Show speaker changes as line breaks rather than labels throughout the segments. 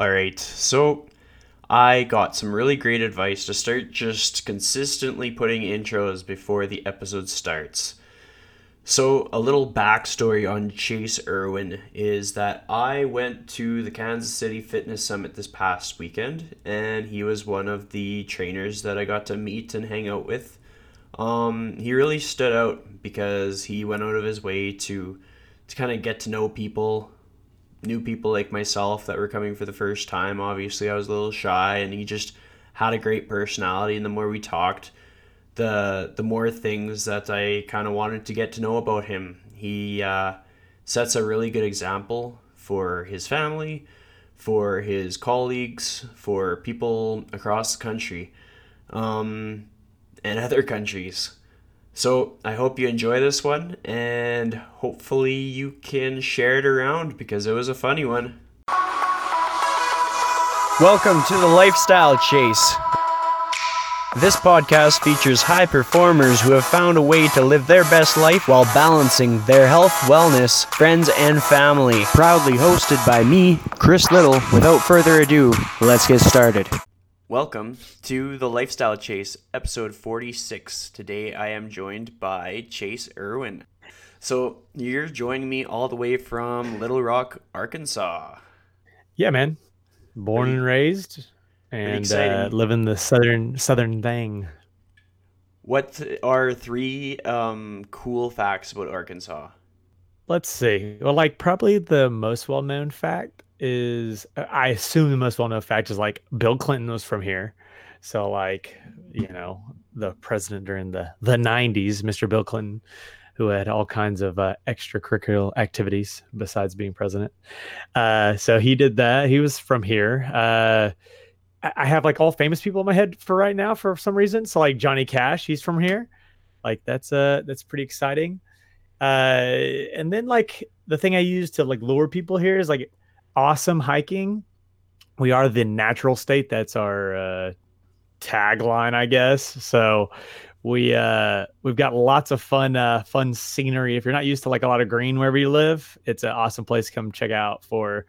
All right. So I got some really great advice to start just consistently putting intros before the episode starts. So, a little backstory on Chase Erwin is that I went to the Kansas City Fitness Summit this past weekend, and he was one of the trainers that I got to meet and hang out with. Um, he really stood out because he went out of his way to to kind of get to know people, new people like myself that were coming for the first time. Obviously, I was a little shy, and he just had a great personality. And the more we talked, the the more things that I kind of wanted to get to know about him. He uh, sets a really good example for his family, for his colleagues, for people across the country, um, and other countries. So I hope you enjoy this one, and hopefully you can share it around because it was a funny one.
Welcome to the Lifestyle Chase. This podcast features high performers who have found a way to live their best life while balancing their health, wellness, friends, and family. Proudly hosted by me, Chris Liddle. Without further ado, let's get started.
Welcome to the Lifestyle Chase, episode 46. Today I am joined by Chase Erwin. So you're joining me all the way from Little Rock, Arkansas.
Yeah, man. Born and raised and uh, living the southern southern thing.
What are three um, cool facts about Arkansas?
Let's see. Well, like probably the most well known fact is I assume the most well known fact is like Bill Clinton was from here. So like, you know, the president during the the 90s, Mr. Bill Clinton, who had all kinds of uh, extracurricular activities besides being president. Uh, so he did that. He was from here. Uh, I have like all famous people in my head for right now for some reason. So like Johnny Cash, he's from here. Like that's uh that's pretty exciting. Uh, and then like the thing I use to like lure people here is like awesome hiking. We are the natural state. That's our uh, tagline, I guess. So we uh we've got lots of fun uh fun scenery. If you're not used to like a lot of green wherever you live, it's an awesome place to come check out for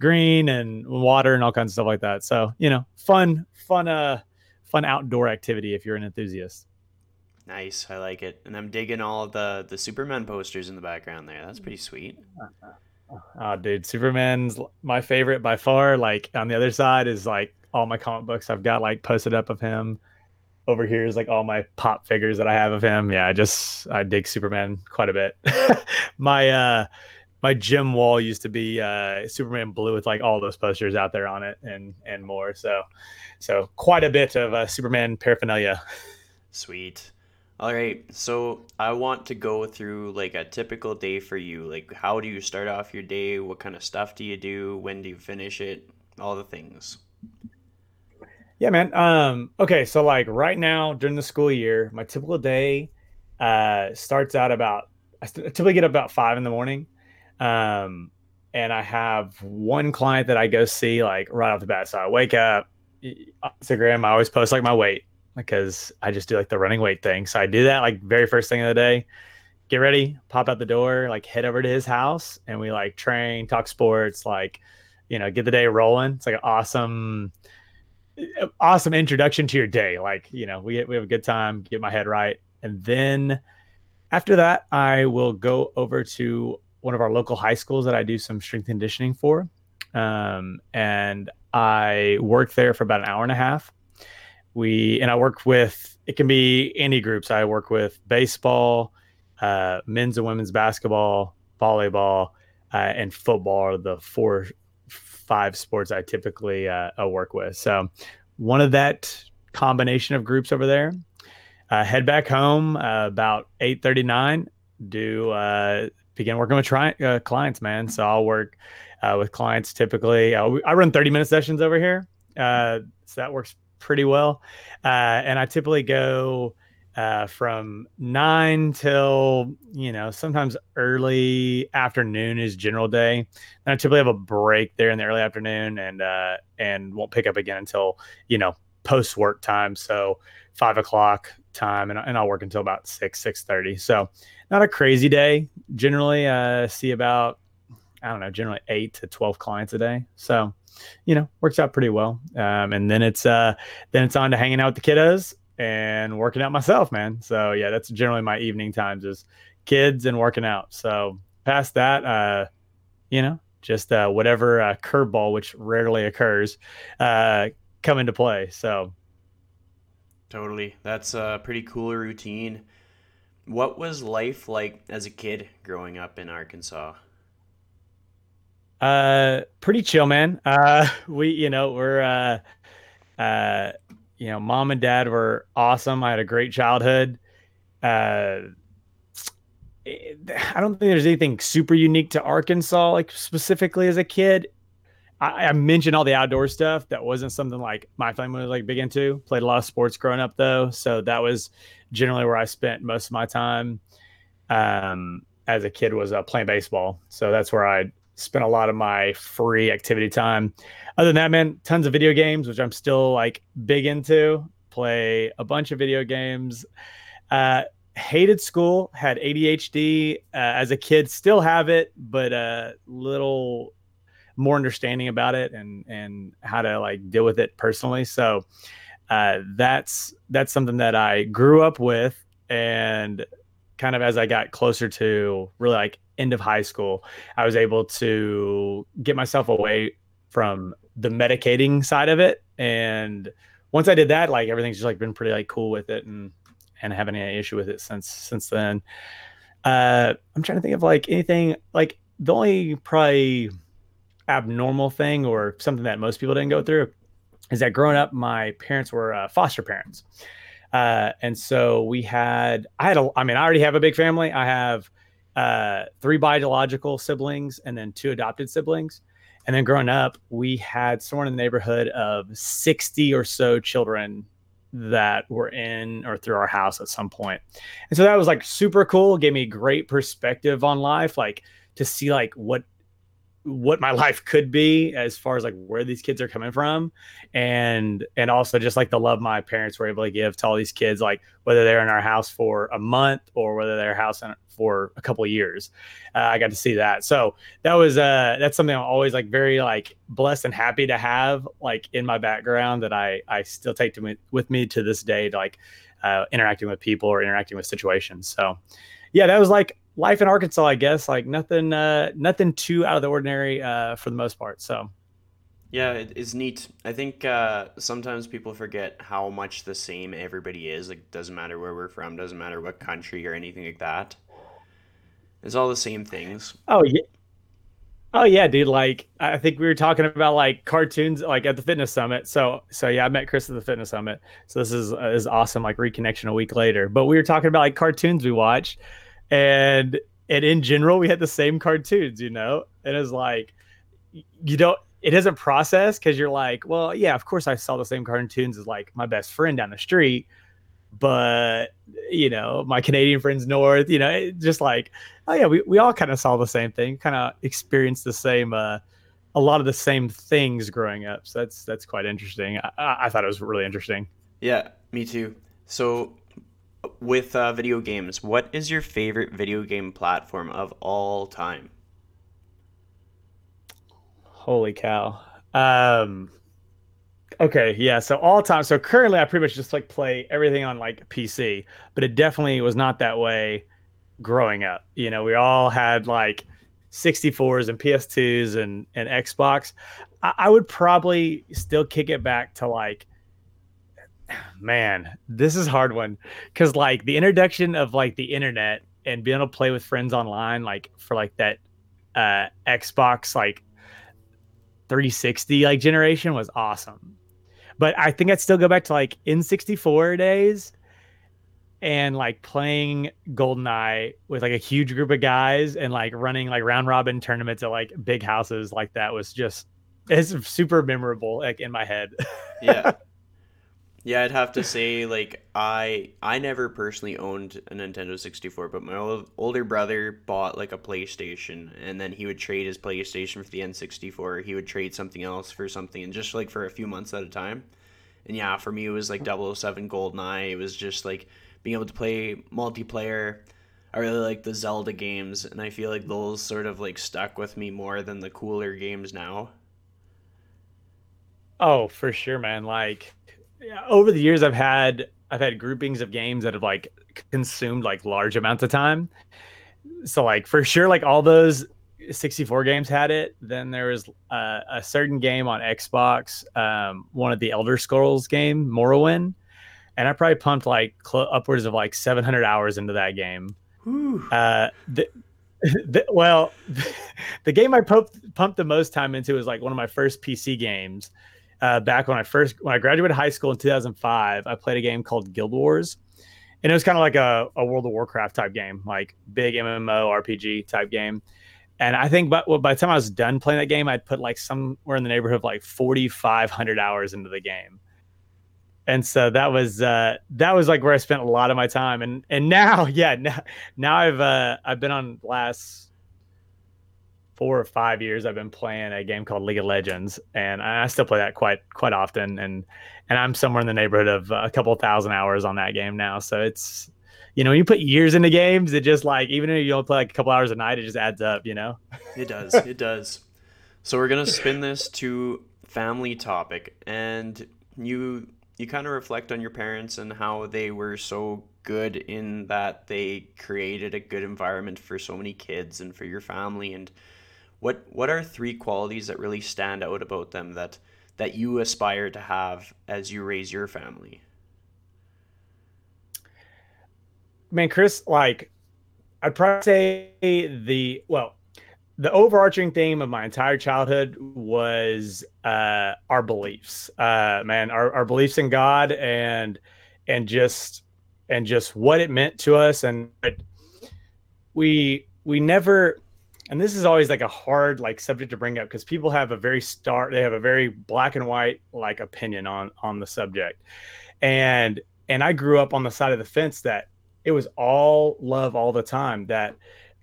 green and water and all kinds of stuff like that. So, you know, fun, fun uh fun outdoor activity if you're an enthusiast.
Nice, I like it, and I'm digging all the the Superman posters in the background there. That's pretty sweet.
Oh, dude, Superman's my favorite by far. Like on the other side is like all my comic books I've got like posted up of him. Over here is like all my pop figures that I have of him. Yeah, I just I dig Superman quite a bit. my uh my gym wall used to be uh Superman blue with like all those posters out there on it and and more. So so quite a bit of uh, Superman paraphernalia.
Sweet. All right, so I want to go through like a typical day for you. Like, how do you start off your day? What kind of stuff do you do? When do you finish it? All the things.
Yeah, man. Um, okay, so like right now during the school year, my typical day uh starts out about I typically get up about five in the morning. Um, and I have one client that I go see like right off the bat. So I wake up, Instagram, I always post like my weight because I just do like the running weight thing. So I do that like very first thing of the day. Get ready, pop out the door, like head over to his house, and we like train, talk sports, like you know, get the day rolling. It's like an awesome awesome introduction to your day. Like, you know, we we have a good time, get my head right. And then after that, I will go over to one of our local high schools that I do some strength conditioning for. Um, and I work there for about an hour and a half. We and I work with it can be any groups. I work with baseball, uh, men's and women's basketball, volleyball, uh, and football are the four five sports I typically uh, uh, work with. So one of that combination of groups over there. Uh, head back home uh, about eight thirty nine. Do begin working with tri- clients, man. So I'll work with clients typically. I run thirty minute sessions over here, so that works pretty well. Uh, and I typically go uh, from nine till you know sometimes early afternoon is general day. And I typically have a break there in the early afternoon, and uh, and won't pick up again until you know post work time. So five o'clock time, and, and I'll work until about six six thirty. So not a crazy day. Generally, uh, see about I don't know, generally eight to twelve clients a day. So you know, works out pretty well. Um, and then it's uh, then it's on to hanging out with the kiddos and working out myself, man. So yeah, that's generally my evening times is kids and working out. So past that, uh, you know, just uh, whatever uh, curveball, which rarely occurs, uh, come into play. So
totally, that's a pretty cool routine. What was life like as a kid growing up in Arkansas?
Uh, pretty chill, man. Uh, we, you know, we're, uh, uh, you know, mom and dad were awesome. I had a great childhood. Uh, I don't think there's anything super unique to Arkansas, like specifically as a kid. I, I, mentioned all the outdoor stuff. That wasn't something like my family was like big into. Played a lot of sports growing up though, so that was generally where I spent most of my time um, as a kid was uh, playing baseball. So that's where I spent a lot of my free activity time. Other than that, man, tons of video games, which I'm still like big into. Play a bunch of video games. Uh, hated school, had ADHD uh, as a kid, still have it, but a uh, little more understanding about it and and how to like deal with it personally. So uh, that's that's something that I grew up with, and kind of as I got closer to really like end of high school, I was able to get myself away from the medicating side of it. And once I did that, like everything's just like been pretty like cool with it and and haven't any issue with it since since then. Uh I'm trying to think of like anything like the only probably abnormal thing or something that most people didn't go through is that growing up, my parents were uh, foster parents. Uh, and so we had, I had a, I mean, I already have a big family. I have uh, three biological siblings and then two adopted siblings. And then growing up, we had somewhere in the neighborhood of 60 or so children that were in or through our house at some point. And so that was like super cool, gave me great perspective on life, like to see like what what my life could be as far as like where these kids are coming from. And and also just like the love my parents were able to give to all these kids like whether they're in our house for a month or whether they're house in, for a couple years uh, i got to see that. So that was uh that's something i'm always like very like blessed and happy to have like in my background that i i still take to me with me to this day to like uh, interacting with people or interacting with situations. So yeah that was like life in Arkansas, I guess. Like nothing, uh, nothing too out of the ordinary uh, for the most part. So.
Yeah, it is neat. I think uh, sometimes people forget how much the same everybody is. Like, doesn't matter where we're from, doesn't matter what country or anything like that. It's all the same things.
Oh yeah. Oh yeah, dude. Like I think we were talking about like cartoons, like at the fitness summit. So so yeah, I met Chris at the fitness summit. So this is uh, is awesome. Like reconnection a week later. But we were talking about like cartoons we watch and and in general we had the same cartoons you know? And it's like you don't it doesn't process because you're like well yeah of course i saw the same cartoons as like my best friend down the street but you know my canadian friends north you know just like oh yeah we, we all kind of saw the same thing kind of experienced the same uh a lot of the same things growing up. So that's that's quite interesting. I, I thought it was really interesting.
Yeah me too. So with uh, video games, what is your favorite video game platform of all time?
Holy cow. Um okay, yeah, so all time. So currently I pretty much just like play everything on like PC, but it definitely was not that way growing up. You know, we all had like 64s and PS2s and and Xbox. I, I would probably still kick it back to like man, this is hard one because like the introduction of like the internet and being able to play with friends online, like for like that uh Xbox like 360 like generation was awesome. But I think I'd still go back to like N64 days and like playing GoldenEye with like a huge group of guys and like running like round robin tournaments at like big houses like that was just it's super memorable like in my head.
yeah. Yeah, I'd have to say like I I never personally owned a Nintendo 64, but my old, older brother bought like a PlayStation and then he would trade his PlayStation for the N64. He would trade something else for something and just like for a few months at a time. And yeah, for me it was like 007 GoldenEye. It was just like being able to play multiplayer. I really like the Zelda games and I feel like those sort of like stuck with me more than the cooler games now.
Oh, for sure, man. Like yeah, over the years, I've had I've had groupings of games that have like consumed like large amounts of time. So like for sure, like all those 64 games had it. Then there was uh, a certain game on Xbox, um, one of the Elder Scrolls game, Morrowind, and I probably pumped like cl- upwards of like 700 hours into that game. Uh, the, the, well, the game I pumped, pumped the most time into was like one of my first PC games. Uh, back when I first when I graduated high school in 2005, I played a game called Guild Wars, and it was kind of like a, a World of Warcraft type game, like big MMO RPG type game. And I think, but well, by the time I was done playing that game, I'd put like somewhere in the neighborhood of like 4,500 hours into the game. And so that was uh, that was like where I spent a lot of my time. And and now, yeah, now, now I've uh, I've been on last four or five years. I've been playing a game called League of Legends, and I still play that quite quite often. And and I'm somewhere in the neighborhood of uh, a couple thousand hours on that game now. So it's you know, when you put years into games, it just like even if you don't play like a couple hours a night, it just adds up. You know.
It does. it does. So we're gonna spin this to family topic, and you you kind of reflect on your parents and how they were so good in that they created a good environment for so many kids and for your family and what what are three qualities that really stand out about them that that you aspire to have as you raise your family
man, Chris, like I'd probably say the well, the overarching theme of my entire childhood was uh, our beliefs. Uh, man, our, our beliefs in God and and just and just what it meant to us, and we we never. And this is always like a hard like subject to bring up because people have a very start they have a very black and white like opinion on on the subject, and and I grew up on the side of the fence that it was all love all the time that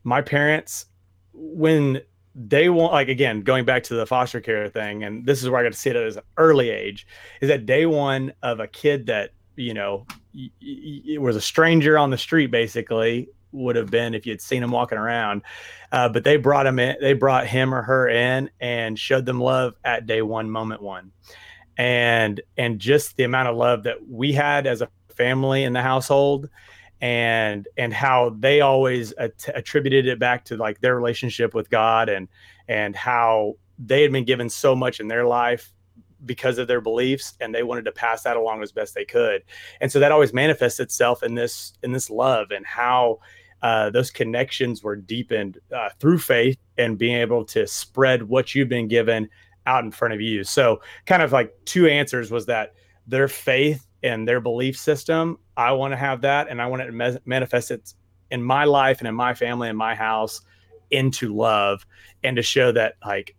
my parents when they want like again going back to the foster care thing and this is where i got to see it as an early age is that day one of a kid that you know it was a stranger on the street basically would have been if you'd seen him walking around. Uh, but they brought him in they brought him or her in and showed them love at day one moment one. And and just the amount of love that we had as a family in the household and and how they always att- attributed it back to like their relationship with God and and how they had been given so much in their life because of their beliefs and they wanted to pass that along as best they could. And so that always manifests itself in this in this love and how uh, those connections were deepened uh, through faith and being able to spread what you've been given out in front of you so kind of like two answers was that their faith and their belief system. I want to have that, and I want it to me- manifest it in my life and in my family and my house into love, and to show that like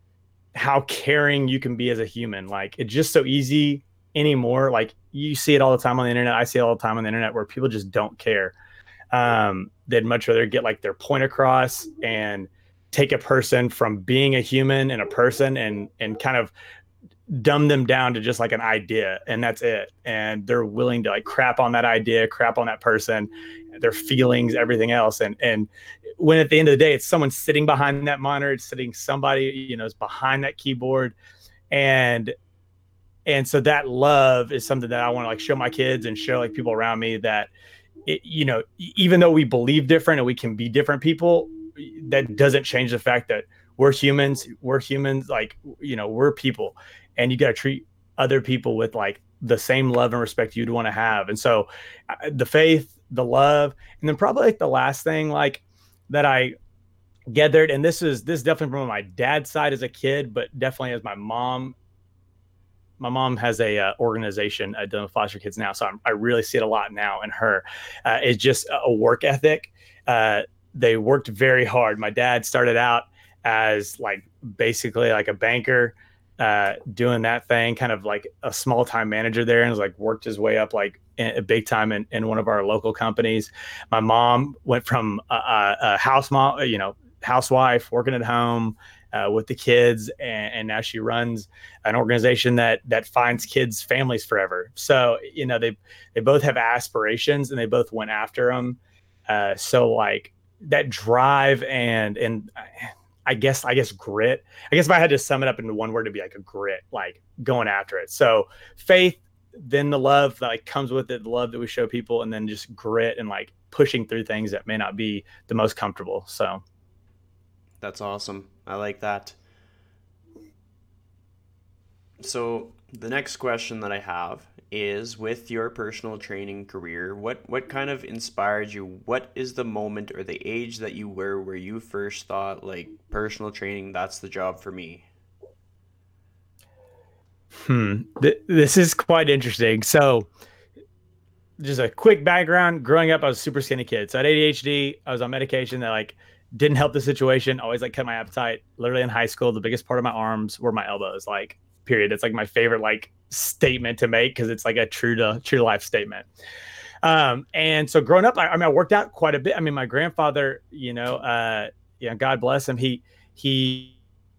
how caring you can be as a human. Like it's just so easy anymore. Like you see it all the time on the internet. I see it all the time on the internet where people just don't care. Um, they'd much rather get like their point across and take a person from being a human and a person and and kind of dumb them down to just like an idea and that's it. And they're willing to like crap on that idea crap on that person their feelings everything else. And and when at the end of the day it's someone sitting behind that monitor it's sitting somebody you know is behind that keyboard. And and so that love is something that i want to like show my kids and show like people around me that it, you know even though we believe different and we can be different people that doesn't change the fact that we're humans we're humans like you know we're people and you got to treat other people with like the same love and respect you'd want to have. And so the faith, the love, and then probably like the last thing like that I gathered and this is this is definitely from my dad's side as a kid, but definitely as my mom my mom has a uh, organization uh, dealing with foster kids now, so I'm, i really see it a lot now in her. Uh, it's just a work ethic. Uh, they worked very hard. My dad started out as like basically like a banker uh, doing that thing, kind of like a small time manager there, and was like worked his way up like in, big time in, in one of our local companies. My mom went from a, a house mom, you know, housewife working at home uh, with the kids, and, and, now she runs an organization that that finds kids families forever. So you know they they both have aspirations, and they both went after them. Uh, so like that drive and and I guess I guess grit. I guess if I had to sum it up into one word, it'd be like a grit, like going after it. So faith, then the love that like comes with it, the love that we show people, and then just grit and like pushing through things that may not be the most comfortable. So
that's awesome. I like that. So the next question that I have is with your personal training career, what what kind of inspired you? What is the moment or the age that you were where you first thought like personal training that's the job for me?
Hmm. Th- this is quite interesting. So, just a quick background. Growing up, I was super skinny kid. So, I had ADHD. I was on medication that like didn't help the situation. Always like cut my appetite. Literally in high school, the biggest part of my arms were my elbows. Like period. It's like my favorite like statement to make because it's like a true to true life statement. Um, and so growing up, I, I, mean, I worked out quite a bit. I mean, my grandfather, you know, uh, yeah, God bless him. He he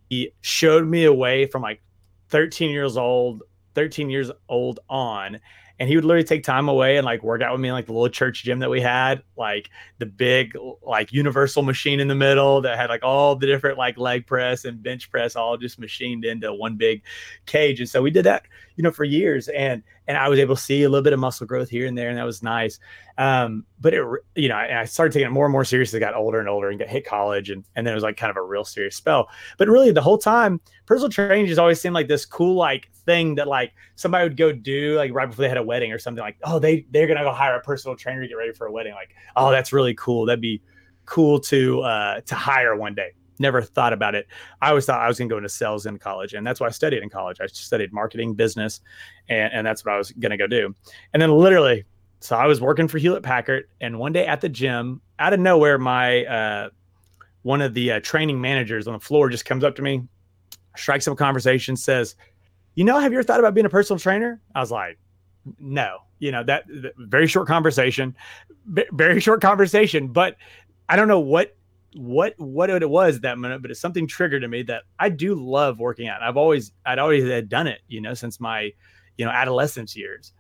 he showed me a way from like 13 years old, 13 years old on and he would literally take time away and like work out with me in like the little church gym that we had, like the big like universal machine in the middle that had like all the different like leg press and bench press all just machined into one big cage. And so we did that, you know, for years. And and I was able to see a little bit of muscle growth here and there, and that was nice. Um, but it, you know, I, I started taking it more and more serious I got older and older and got hit college, and and then it was like kind of a real serious spell. But really, the whole time, personal training just always seemed like this cool like thing that like somebody would go do like right before they had a wedding or something like, oh, they they're gonna go hire a personal trainer to get ready for a wedding. Like, oh, that's really cool. That'd be cool to uh to hire one day never thought about it. I always thought I was going to go into sales in college, and that's why I studied in college. I studied marketing, business, and, and that's what I was going to go do. And then literally, so I was working for Hewlett Packard, and one day at the gym, out of nowhere, my uh, one of the uh, training managers on the floor just comes up to me, strikes up a conversation, says, "You know, have you ever thought about being a personal trainer?" I was like, "No." You know that, that very short conversation, very short conversation, but I don't know what what what it was that minute, but it's something triggered in me that I do love working out. I've always I'd always had done it, you know, since my you know adolescence years,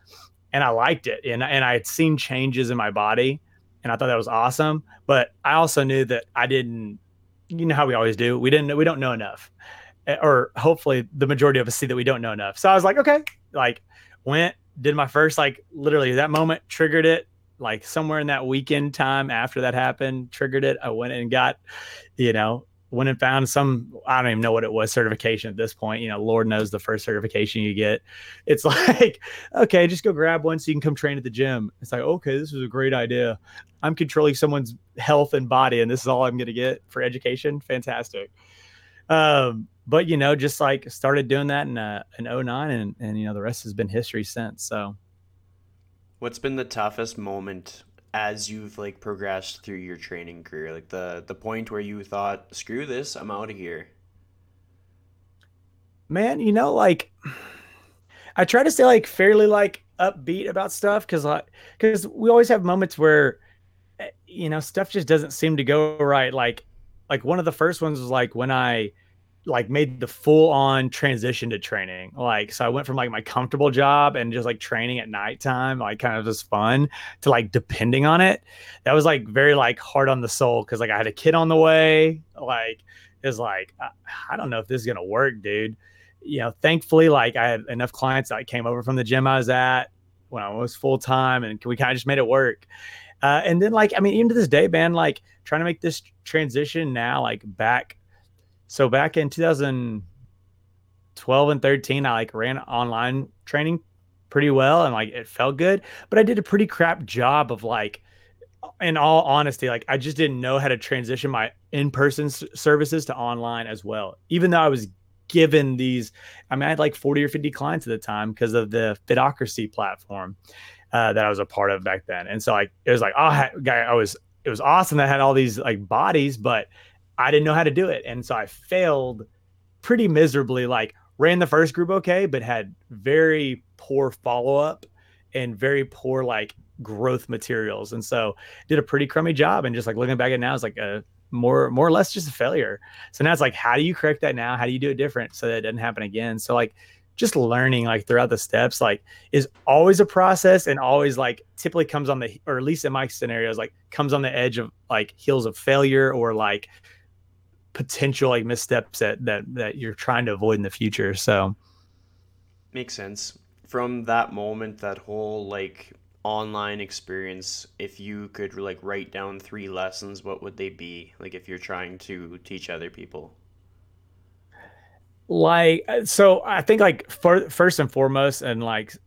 and I liked it, and and I had seen changes in my body, and I thought that was awesome. But I also knew that I didn't, you know, how we always do. We didn't we don't know enough, eh, or hopefully the majority of us see that we don't know enough. So I was like, okay, like went did my first like literally that moment triggered it like somewhere in that weekend time after that happened, triggered it. I went and got, you know, went and found some, I don't even know what it was, certification at this point. You know, Lord knows the first certification you get. It's like, okay, just go grab one so you can come train at the gym. It's like, okay, this is a great idea. I'm controlling someone's health and body, and this is all I'm going to get for education. Fantastic. Um, but you know, just like started doing that in uh, in 09 and and you know the rest has been history since. So
What's been the toughest moment as you've like progressed through your training career? Like the the point where you thought, "Screw this, I'm out of here."
Man, you know, like I try to stay like fairly like upbeat about stuff because like because we always have moments where eh, you know stuff just doesn't seem to go right. Like like one of the first ones was like when I like made the full on transition to training. Like, so I went from like my comfortable job and just like training at nighttime, like kind of just fun to like depending on it. That was like very like hard on the soul because like I had a kid on the way. Like, it's like, I, I don't know if this is going to work, dude. You know, thankfully, like I had enough clients that came over from the gym I was at when I was full time and we kind of just made it work. Uh, and then, like, I mean, even to this day, man, like trying to make this transition now, like back so back in 2012 and 13, I like ran online training pretty well and like it felt good, but I did a pretty crap job of like, in all honesty, like I just didn't know how to transition my in-person s- services to online as well. Even though I was given these, I mean, I had like 40 or 50 clients at the time because of the Fitocracy platform uh, that I was a part of back then. And so like it was like, oh, guy, I was it was awesome that I had all these like bodies, but I didn't know how to do it. And so I failed pretty miserably. Like, ran the first group okay, but had very poor follow up and very poor like growth materials. And so did a pretty crummy job. And just like looking back at now, it's like a more more or less just a failure. So now it's like, how do you correct that now? How do you do it different so that it doesn't happen again? So like just learning like throughout the steps like is always a process and always like typically comes on the or at least in my scenarios like comes on the edge of like heels of failure or like potential like missteps that that that you're trying to avoid in the future. So
makes sense. From that moment, that whole like online experience, if you could like write down three lessons, what would they be? Like if you're trying to teach other people.
Like uh, so I think like for, first and foremost and like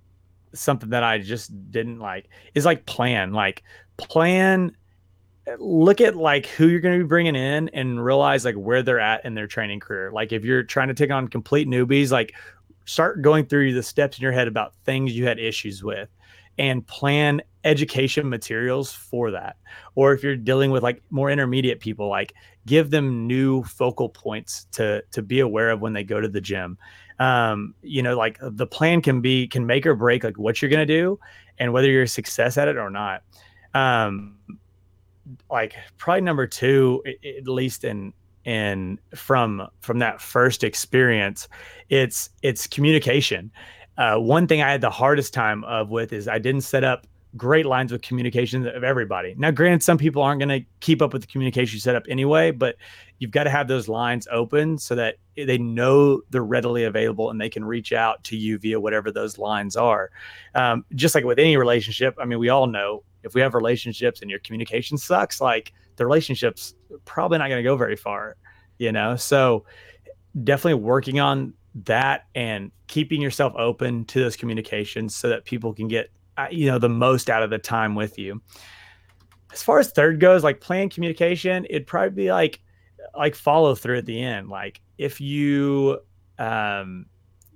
something that I just didn't like is like plan. Like plan look at like who you're going to be bringing in and realize like where they're at in their training career. Like if you're trying to take on complete newbies, like start going through the steps in your head about things you had issues with and plan education materials for that. Or if you're dealing with like more intermediate people, like give them new focal points to to be aware of when they go to the gym. Um, you know, like the plan can be can make or break like what you're gonna do and whether you're a success at it or not. Um, like probably number two, at least in in from from that first experience, it's it's communication. Uh, one thing I had the hardest time of with is I didn't set up great lines of communication of everybody. Now, granted, some people aren't going to keep up with the communication set up anyway, but you've got to have those lines open so that they know they're readily available and they can reach out to you via whatever those lines are. Um, just like with any relationship, I mean, we all know if we have relationships and your communication sucks, like the relationship's probably not going to go very far, you know? So definitely working on that and keeping yourself open to those communications so that people can get, uh, you know, the most out of the time with you. As far as third goes, like plan communication, it'd probably be like, like follow through at the end. Like if you, um,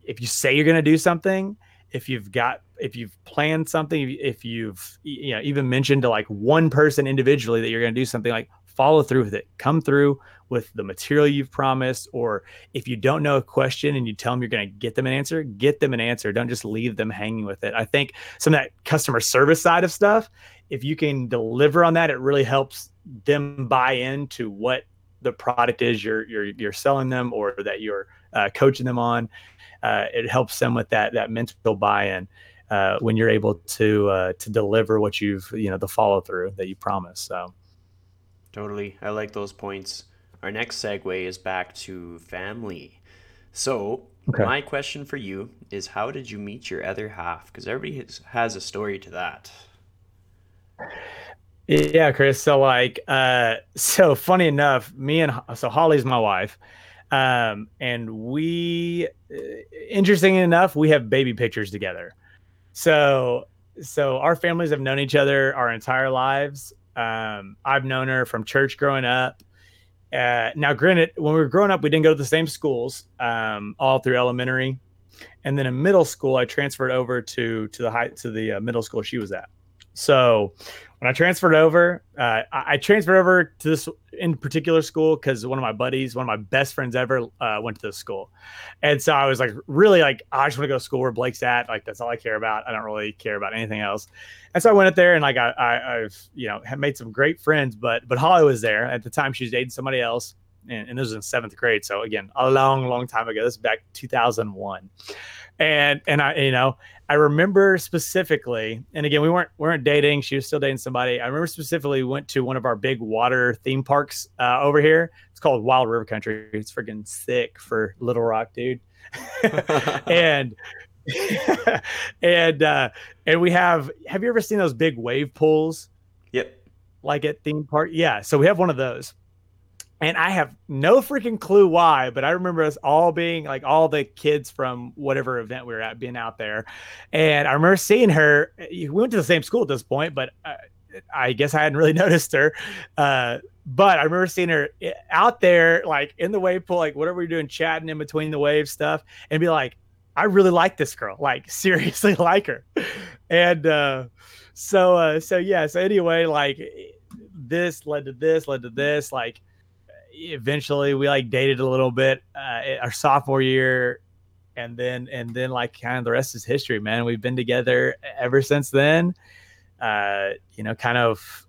if you say you're going to do something, if you've got if you've planned something if you've you know even mentioned to like one person individually that you're going to do something like follow through with it. Come through with the material you've promised or if you don't know a question and you tell them you're going to get them an answer get them an answer. Don't just leave them hanging with it. I think some of that customer service side of stuff if you can deliver on that it really helps them buy into what the product is you're you're, you're selling them or that you're uh, coaching them on uh, it helps them with that that mental buy-in uh, when you're able to uh, to deliver what you've you know the follow through that you promise. So
totally, I like those points. Our next segue is back to family. So okay. my question for you is, how did you meet your other half? Because everybody has, has a story to that.
Yeah, Chris. So like, uh, so funny enough, me and so Holly's my wife. Um, and we, uh, interesting enough, we have baby pictures together. So, so our families have known each other our entire lives. Um, I've known her from church growing up. Uh, now, granted, when we were growing up, we didn't go to the same schools um, all through elementary, and then in middle school, I transferred over to to the high to the uh, middle school she was at. So when I transferred over, uh, I, I, transferred over to this in particular school because one of my buddies, one of my best friends ever, uh, went to this school, and so I was like, really like, I just want to go to school where Blake's at. Like that's all I care about. I don't really care about anything else. And so I went up there and like I, I have you know made some great friends, but but Holly was there at the time. She was dating somebody else, and, and this was in seventh grade. So again, a long, long time ago. This is back 2001 and and I you know I remember specifically, and again we weren't we weren't dating. She was still dating somebody. I remember specifically we went to one of our big water theme parks uh, over here. It's called Wild River Country. It's freaking sick for Little Rock, dude. and and uh, and we have. Have you ever seen those big wave pools?
Yep.
Like at theme park, yeah. So we have one of those and I have no freaking clue why, but I remember us all being like all the kids from whatever event we were at being out there. And I remember seeing her. We went to the same school at this point, but uh, I guess I hadn't really noticed her. Uh, but I remember seeing her eh, out there, like in the wave pool, like whatever we are doing, chatting in between the wave stuff, and be like, I really like this girl, like seriously like her. And uh, so, uh, so yeah. So anyway, like this led to this, led to this, like eventually we like dated a little bit uh, our sophomore year and then and then like kind of the rest is history man. We've been together ever since then. Uh you know kind of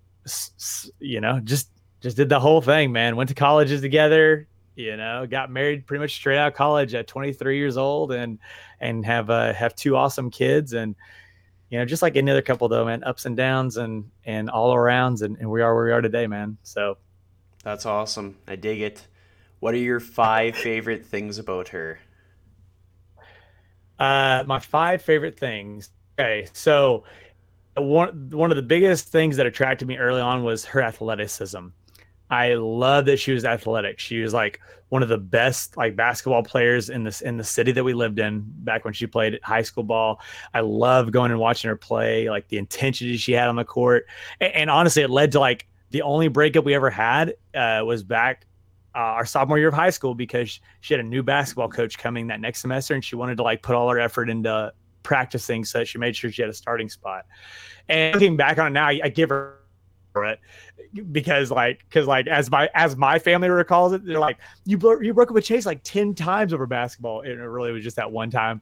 you know just just did the whole thing man. Went to colleges together you know got married pretty much straight out of college at 23 years old and and have uh have two awesome kids and you know just like any other couple though man ups and downs and and all arounds and, and we are where we are today man. So
that's awesome. I dig it. What are your five favorite things about her?
Uh, my five favorite things. Okay, so one one of the biggest things that attracted me early on was her athleticism. I love that she was athletic. She was like one of the best like basketball players in this in the city that we lived in back when she played high school ball. I love going and watching her play, like the intensity she had on the court. And, and honestly, it led to like the only breakup we ever had uh, was back uh, our sophomore year of high school because she had a new basketball coach coming that next semester and she wanted to like put all her effort into practicing so she made sure she had a starting spot. And looking back on it now, I, I give her it because like because like as my as my family recalls it they're like you bro- you broke up with chase like 10 times over basketball and it really was just that one time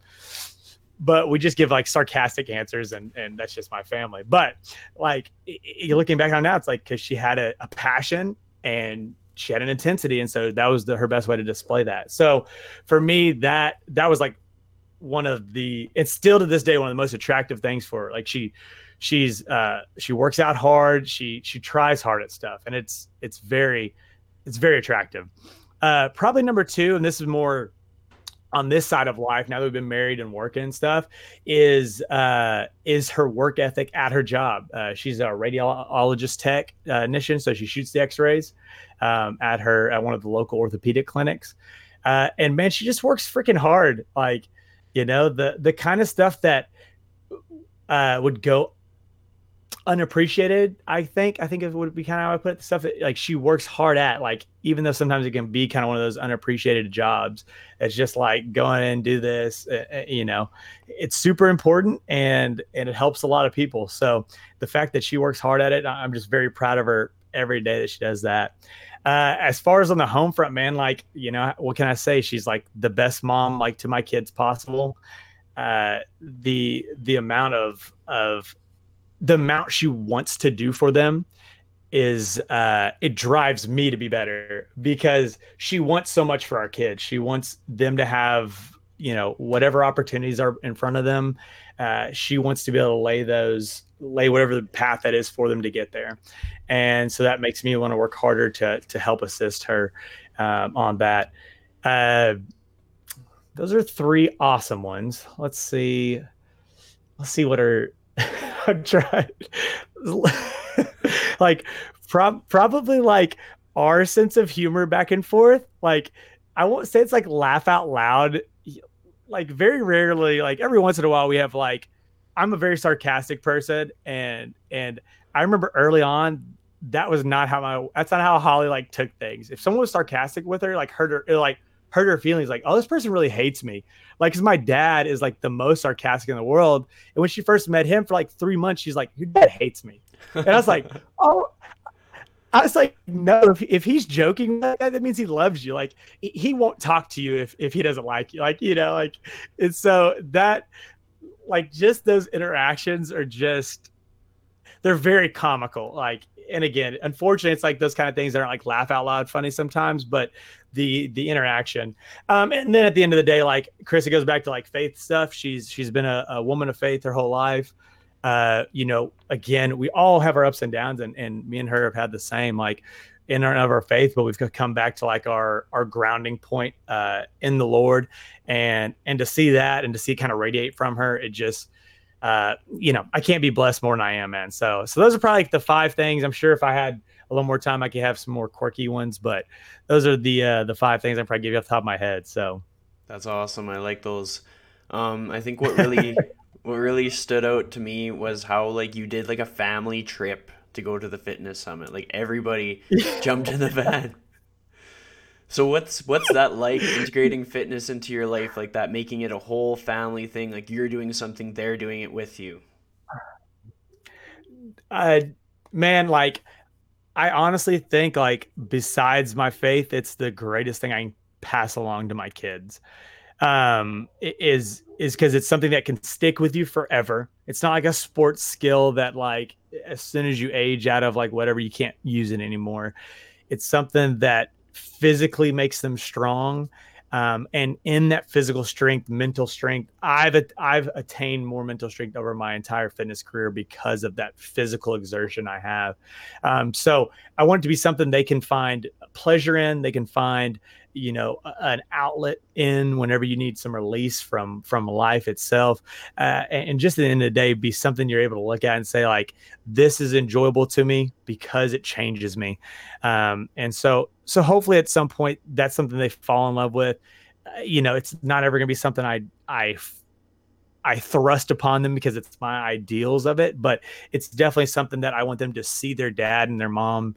but we just give like sarcastic answers and and that's just my family. But like you're looking back on now it's like because she had a, a passion and she had an intensity and so that was the, her best way to display that. So for me that that was like one of the it's still to this day one of the most attractive things for her. Like she she's uh she works out hard she she tries hard at stuff and it's it's very it's very attractive. Uh probably number two and this is more on this side of life now that we've been married and working and stuff is uh is her work ethic at her job. Uh, she's a radiologist tech technician so she shoots the x-rays um, at her at one of the local orthopedic clinics. Uh, and man she just works freaking hard. Like you know the the kind of stuff that uh, would go unappreciated i think. I think it would be kind of how i put it the stuff that like she works hard at like even though sometimes it can be kind of one of those unappreciated jobs it's just like going and do this uh, you know? It's super important and and it helps a lot of people. So the fact that she works hard at it i'm just very proud of her every day that she does that. Uh, as far as on the home front man like you know what can i say? She's like the best mom like to my kids possible. Uh, the the amount of of the amount she wants to do for them is uh it drives me to be better because she wants so much for our kids. She wants them to have you know whatever opportunities are in front of them. Uh, she wants to be able to lay those lay whatever the path that is for them to get there. And so that makes me want to work harder to to help assist her um, on that. Uh, those are three awesome ones. Let's see let's see what are I'm trying. like, prob- probably like our sense of humor back and forth. Like, I won't say it's like laugh out loud. Like, very rarely, like every once in a while, we have like, I'm a very sarcastic person, and and I remember early on that was not how my that's not how Holly like took things. If someone was sarcastic with her, like hurt her, it, like hurt her feelings like oh this person really hates me like because my dad is like the most sarcastic in the world and when she first met him for like three months she's like your dad hates me and i was like oh I was like, no, if, if he's joking, like that that means he loves you. Like he won't talk to you if, if he doesn't like you. Like, you know, like, and so that, like, just those interactions are just, they're very comical. Like, and again, unfortunately, it's like those kind of things that aren't like laugh out loud funny sometimes, but the the interaction. Um, and then at the end of the day, like Chris, it goes back to like faith stuff. She's she's been a, a woman of faith her whole life. Uh, you know, again, we all have our ups and downs, and and me and her have had the same like in our of our faith, but we've come back to like our our grounding point uh, in the Lord, and and to see that and to see kind of radiate from her, it just uh, you know, I can't be blessed more than I am, man. So, so those are probably like the five things. I'm sure if I had a little more time, I could have some more quirky ones, but those are the uh, the five things I probably give you off the top of my head. So,
that's awesome. I like those. Um, I think what really what really stood out to me was how like you did like a family trip to go to the fitness summit. Like everybody jumped in the van. So what's what's that like integrating fitness into your life like that, making it a whole family thing? Like you're doing something, they're doing it with you.
Uh, man, like I honestly think like besides my faith, it's the greatest thing I can pass along to my kids. Um, is is because it's something that can stick with you forever. It's not like a sports skill that like as soon as you age out of like whatever you can't use it anymore. It's something that physically makes them strong. Um, and in that physical strength, mental strength, I've I've attained more mental strength over my entire fitness career because of that physical exertion I have. Um, so I want it to be something they can find pleasure in, they can find you know an outlet in whenever you need some release from from life itself uh, and just at the end of the day be something you're able to look at and say like this is enjoyable to me because it changes me um, and so so hopefully at some point that's something they fall in love with. Uh, you know it's not ever going to be something i i I thrust upon them because it's my ideals of it, but it's definitely something that I want them to see their dad and their mom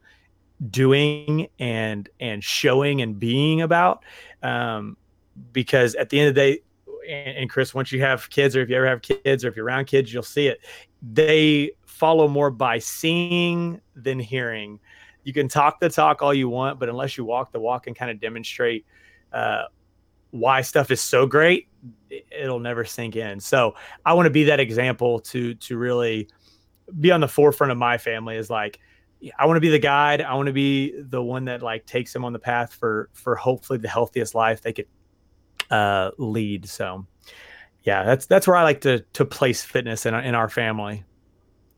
doing and and showing and being about um, because at the end of the day and, and, chris once you have kids or if you ever have kids or if you're around kids you'll see it. They follow more by seeing than hearing you can talk the talk all you want but unless you walk the walk and kind of demonstrate uh, why stuff is so great it'll never sink in so i want to be that example to to really be on the forefront of my family is like I want to be the guide. I want to be the one that like takes them on the path for for hopefully the healthiest life they could uh, lead. So, yeah, that's that's where I like to to place fitness in in our family.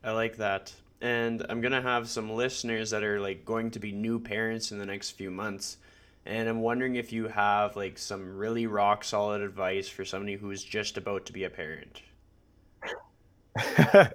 I like that, and I'm gonna have some listeners that are like going to be new parents in the next few months, and I'm wondering if you have like some really rock solid advice for somebody who's just about to be a parent.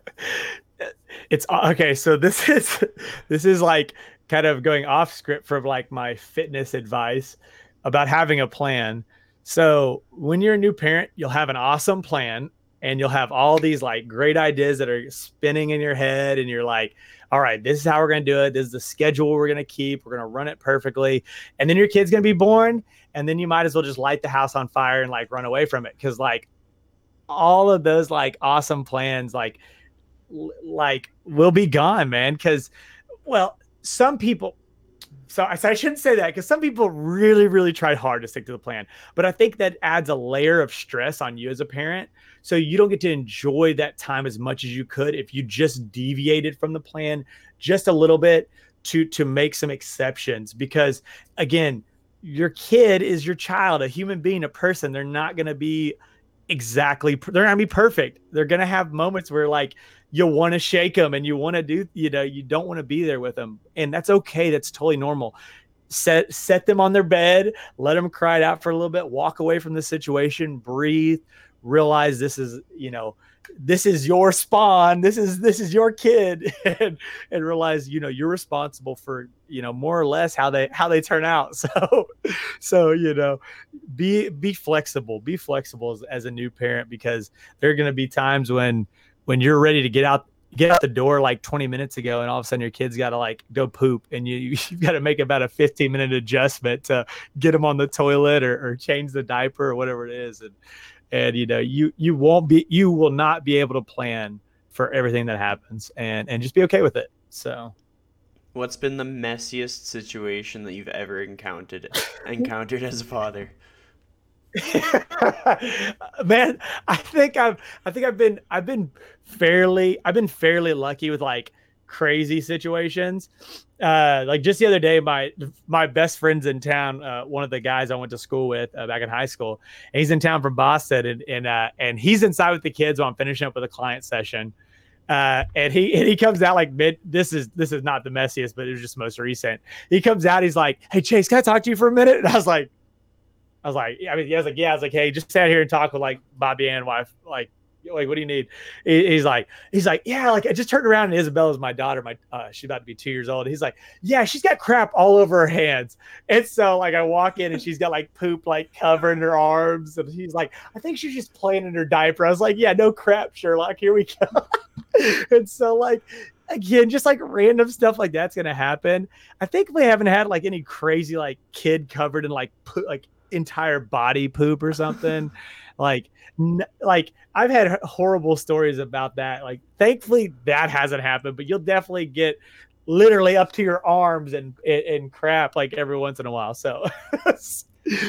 it's okay. So this is this is like kind of going off script from like my fitness advice about having a plan. So when you're a new parent, you'll have an awesome plan and you'll have all these like great ideas that are spinning in your head and you're like all right this is how we're going to do it this is the schedule we're going to keep we're going to run it perfectly and then your kid's going to be born and then you might as well just light the house on fire and like run away from it because like all of those like awesome plans like like will be gone, man. Because, well, some people. So I, I shouldn't say that because some people really, really tried hard to stick to the plan. But I think that adds a layer of stress on you as a parent. So you don't get to enjoy that time as much as you could if you just deviated from the plan just a little bit to to make some exceptions. Because again, your kid is your child, a human being, a person. They're not going to be exactly they're gonna be perfect they're gonna have moments where like you want to shake them and you want to do you know you don't want to be there with them and that's okay that's totally normal. Set set them on their bed let them cry it out for a little bit walk away from the situation breathe realize this is you know this is your spawn this is this is your kid and and realize you know you're responsible for you know more or less how they how they turn out. So so you know be be flexible be flexible as, as a new parent because there are going to be times when when you're ready to get out get out the door like 20 minutes ago and all of a sudden your kid's got to like go poop and you you've got to make about a 15 minute adjustment to get them on the toilet or, or change the diaper or whatever it is and and you know you you won't be you will not be able to plan for everything that happens and and just be okay with it so.
What's been the messiest situation that you've ever encountered encountered as a father
man i think i've i think i've been i've been fairly i've been fairly lucky with like crazy situations uh like just the other day my my best friends in town uh one of the guys i went to school with uh, back in high school and he's in town from boston and and uh and he's inside with the kids while i'm finishing up with a client session uh, and he and he comes out like mid. This is this is not the messiest, but it was just most recent. He comes out. He's like, "Hey Chase, can I talk to you for a minute?" And I was like, I was like, I mean, I was like, yeah, I was like, hey, just stand here and talk with like Bobby and wife, like, like, what do you need? he's like, he's like, yeah, like I just turned around and Isabella's my daughter, my uh, she's about to be two years old. He's like, yeah, she's got crap all over her hands, and so like I walk in and she's got like poop like covering her arms, and he's like, I think she's just playing in her diaper. I was like, yeah, no crap, Sherlock, here we go. and so like again, just like random stuff like that's gonna happen. I think we haven't had like any crazy like kid covered in like put like entire body poop or something. like, n- like I've had horrible stories about that. Like, thankfully that hasn't happened, but you'll definitely get literally up to your arms and and, and crap like every once in a while. So.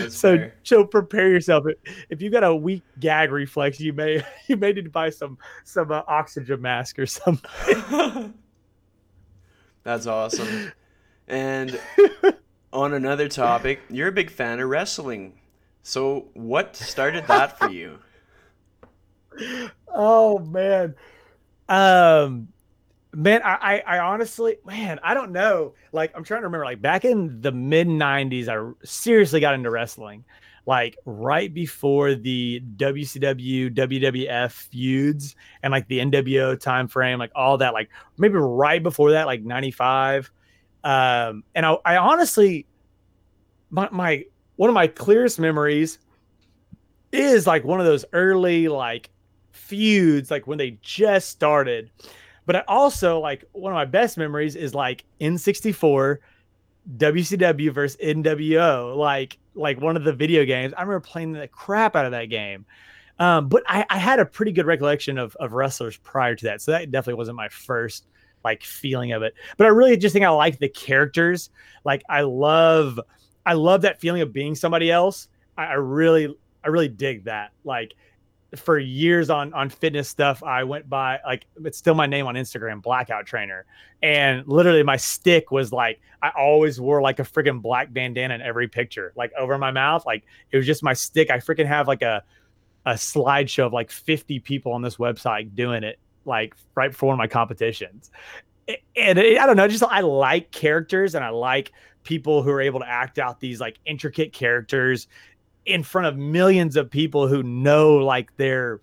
so fair. so prepare yourself. If you've got a weak gag reflex, you may you may need to buy some some uh, oxygen mask or something.
That's awesome. And on another topic, you're a big fan of wrestling. So, what started that for you?
Oh man. Um Man, I, I, I honestly, man, I don't know. Like, I'm trying to remember. Like back in the mid '90s, I seriously got into wrestling. Like right before the WCW, WWF feuds, and like the NWO time frame, like all that. Like maybe right before that, like '95. Um, and I, I honestly, my, my one of my clearest memories is like one of those early like feuds, like when they just started but I also like one of my best memories is like N64 WCW versus NWO, like like one of the video games. I remember playing the crap out of that game. Um, but I, I had a pretty good recollection of, of wrestlers prior to that. So that definitely wasn't my first like feeling of it. But I really just think I like the characters. Like I love I love that feeling of being somebody else. I, I really I really dig that. Like for years on on fitness stuff i went by like it's still my name on instagram blackout trainer and literally my stick was like i always wore like a freaking black bandana in every picture like over my mouth like it was just my stick i freaking have like a a slideshow of like 50 people on this website doing it like right before one of my competitions and it, i don't know just i like characters and i like people who are able to act out these like intricate characters in front of millions of people who know like there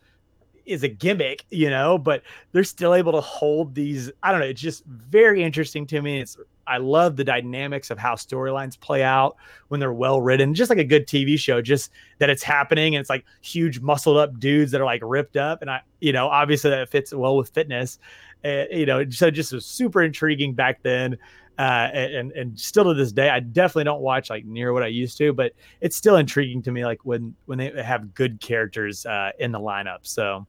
is a gimmick, you know, but they're still able to hold these. I don't know. It's just very interesting to me. It's I love the dynamics of how storylines play out when they're well written, just like a good TV show, just that it's happening and it's like huge muscled up dudes that are like ripped up. And I, you know, obviously that fits well with fitness. Uh, you know, so just was super intriguing back then uh, and and still to this day, I definitely don't watch like near what I used to, but it's still intriguing to me, like when when they have good characters uh, in the lineup. So,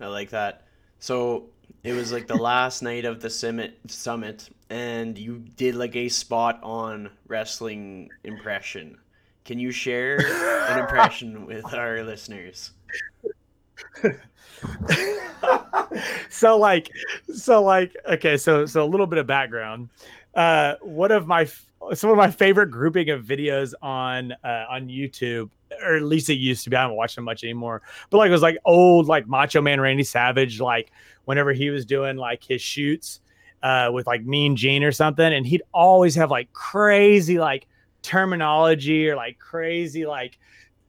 I like that. So it was like the last night of the summit, summit, and you did like a spot on wrestling impression. Can you share an impression with our listeners?
so like so like okay so so a little bit of background uh one of my some of my favorite grouping of videos on uh on youtube or at least it used to be i haven't watched them much anymore but like it was like old like macho man randy savage like whenever he was doing like his shoots uh with like mean gene or something and he'd always have like crazy like terminology or like crazy like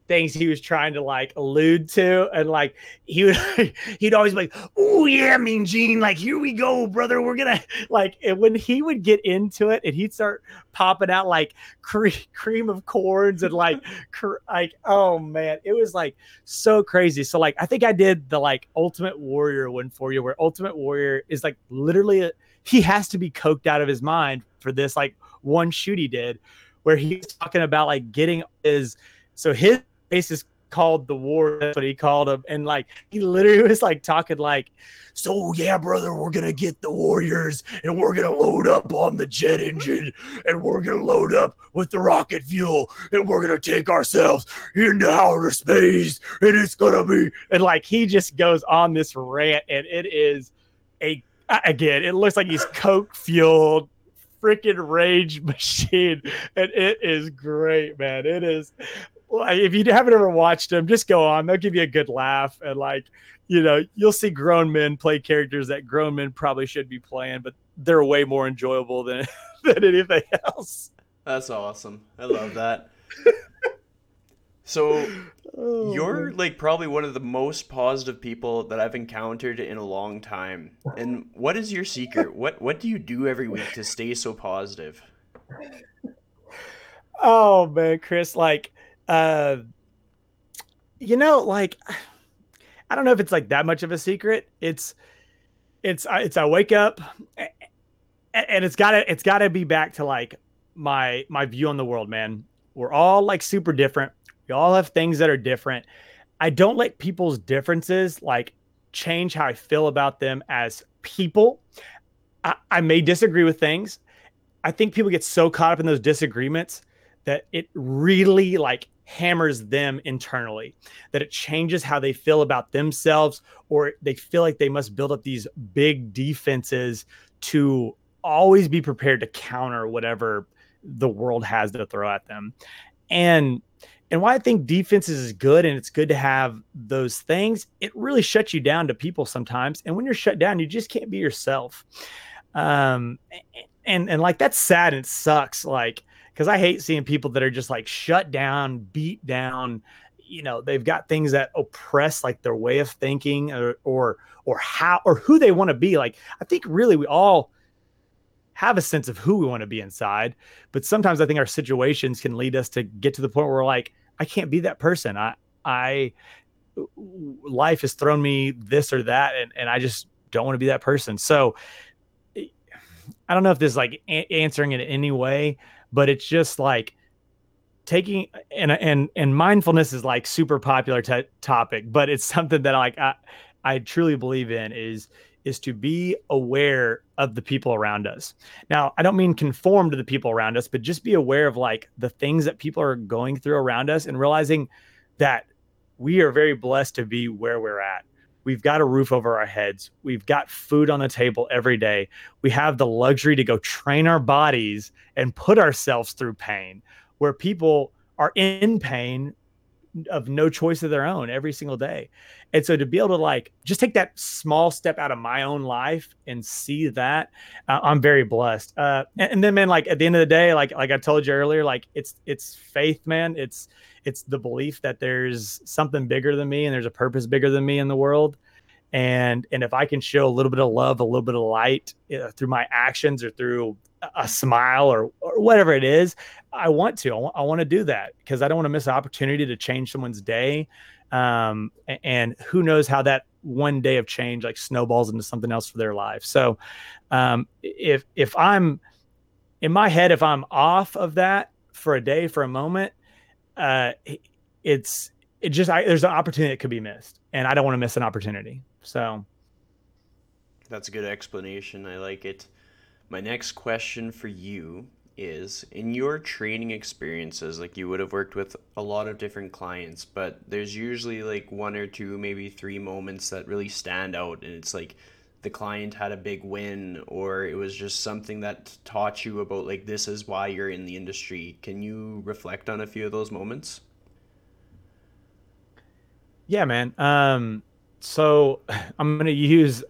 things he was trying to like allude to and like he would he'd always be like oh yeah mean gene like here we go brother we're gonna like and when he would get into it and he'd start popping out like cre- cream of corns and like cr- like oh man it was like so crazy. So like i think i did the like ultimate warrior one for you where ultimate warrior is like literally a, he has to be coked out of his mind for this like one shoot he did where he's talking about like getting his so his race is called the war. That's what he called him. And like he literally was like talking like, so yeah, brother, we're gonna get the warriors and we're gonna load up on the jet engine and we're gonna load up with the rocket fuel and we're gonna take ourselves into outer space and it's gonna be and like he just goes on this rant and it is a again, it looks like he's coke fueled freaking rage machine and it is great man it is if you haven't ever watched them, just go on. They'll give you a good laugh and like, you know, you'll see grown men play characters that grown men probably should be playing, but they're way more enjoyable than than anything else.
That's awesome. I love that. so oh, you're like probably one of the most positive people that I've encountered in a long time. And what is your secret? what what do you do every week to stay so positive?
Oh man, Chris, like uh, you know, like I don't know if it's like that much of a secret. It's it's it's I wake up and it's gotta it's gotta be back to like my my view on the world, man. We're all like super different. We all have things that are different. I don't let people's differences like change how I feel about them as people. I, I may disagree with things. I think people get so caught up in those disagreements that it really like hammers them internally, that it changes how they feel about themselves, or they feel like they must build up these big defenses to always be prepared to counter whatever the world has to throw at them. And and why I think defenses is good and it's good to have those things, it really shuts you down to people sometimes. And when you're shut down, you just can't be yourself. Um, and and like that's sad and it sucks. Like because I hate seeing people that are just like shut down, beat down. You know, they've got things that oppress like their way of thinking or or or how or who they want to be. Like I think really we all have a sense of who we want to be inside. But sometimes I think our situations can lead us to get to the point where we're like, I can't be that person. I, I, life has thrown me this or that, and, and I just don't want to be that person. So I don't know if this is like a- answering it in any way, but it's just like taking and and and mindfulness is like super popular t- topic, but it's something that like I I truly believe in is is to be aware of the people around us. Now, I don't mean conform to the people around us, but just be aware of like the things that people are going through around us and realizing that we are very blessed to be where we're at. We've got a roof over our heads. We've got food on the table every day. We have the luxury to go train our bodies and put ourselves through pain where people are in pain of no choice of their own every single day. And so to be able to like just take that small step out of my own life and see that, uh, I'm very blessed. Uh, and, and, then, man, like at the end of the day, like like I told you earlier, like it's it's faith, man. It's it's the belief that there's something bigger than me and there's a purpose bigger than me in the world. And and if I can show a little bit of love, a little bit of light uh, through my actions or through a smile or, or whatever it is, I want to. I, w- I want to do that because I don't want to miss an opportunity to change someone's day. Um, and who knows how that one day of change like snowballs into something else for their life. So, um, if if I'm in my head, if I'm off of that for a day, for a moment, uh, it's it just I, there's an opportunity that could be missed, and I don't want to miss an opportunity. So,
that's a good explanation. I like it. My next question for you is in your training experiences, like you would have worked with a lot of different clients, but there's usually like one or two, maybe three moments that really stand out. And it's like the client had a big win, or it was just something that taught you about like this is why you're in the industry. Can you reflect on a few of those moments?
Yeah, man. Um, so I'm gonna use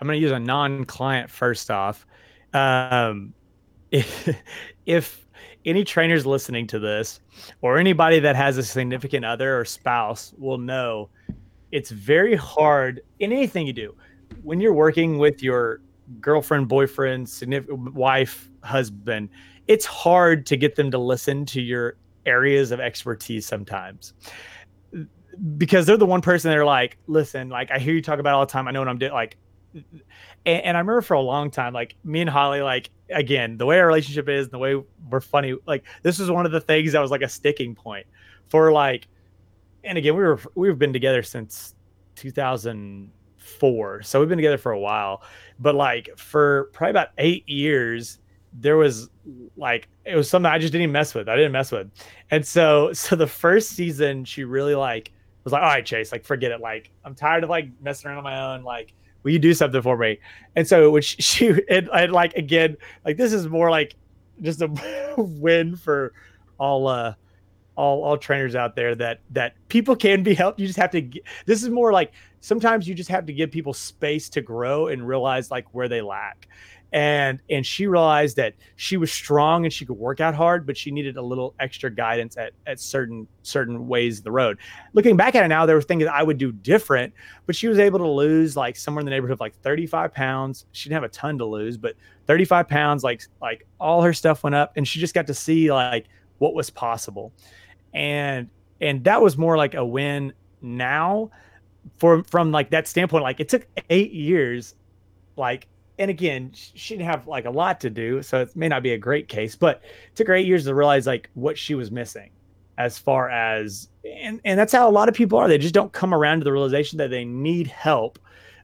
I'm gonna use a non-client first off. Um, if, if any trainers listening to this or anybody that has a significant other or spouse will know it's very hard in anything you do when you're working with your girlfriend boyfriend significant wife husband it's hard to get them to listen to your areas of expertise sometimes because they're the one person they're like listen like i hear you talk about all the time i know what i'm doing like and, and, I remember for a long time, like me and Holly, like again, the way our relationship is, the way we're funny, like this was one of the things that was like a sticking point for like, and again, we were we've been together since 2004, so we've been together for a while, but like for probably about eight years, there was like it was something I just didn't mess with. I didn't mess with, and so so the first season, she really like was like, all right, Chase, like forget it, like I'm tired of like messing around on my own, like will you do something for me? And so which she and, and like again, like this is more like just a win for all uh all all trainers out there that that people can be helped. You just have to. This is more like sometimes you just have to give people space to grow and realize like where they lack and and she realized that she was strong and she could work out hard but she needed a little extra guidance at at certain certain ways of the road. Looking back at it now there were things i would do different but she was able to lose like somewhere in the neighborhood of like 35 pounds. She didn't have a ton to lose but 35 pounds like like all her stuff went up and she just got to see like what was possible. And and that was more like a win now for from like that standpoint like it took eight years like and again, she didn't have like a lot to do, so it may not be a great case, but it took her eight years to realize like what she was missing as far as and and that's how a lot of people are. They just don't come around to the realization that they need help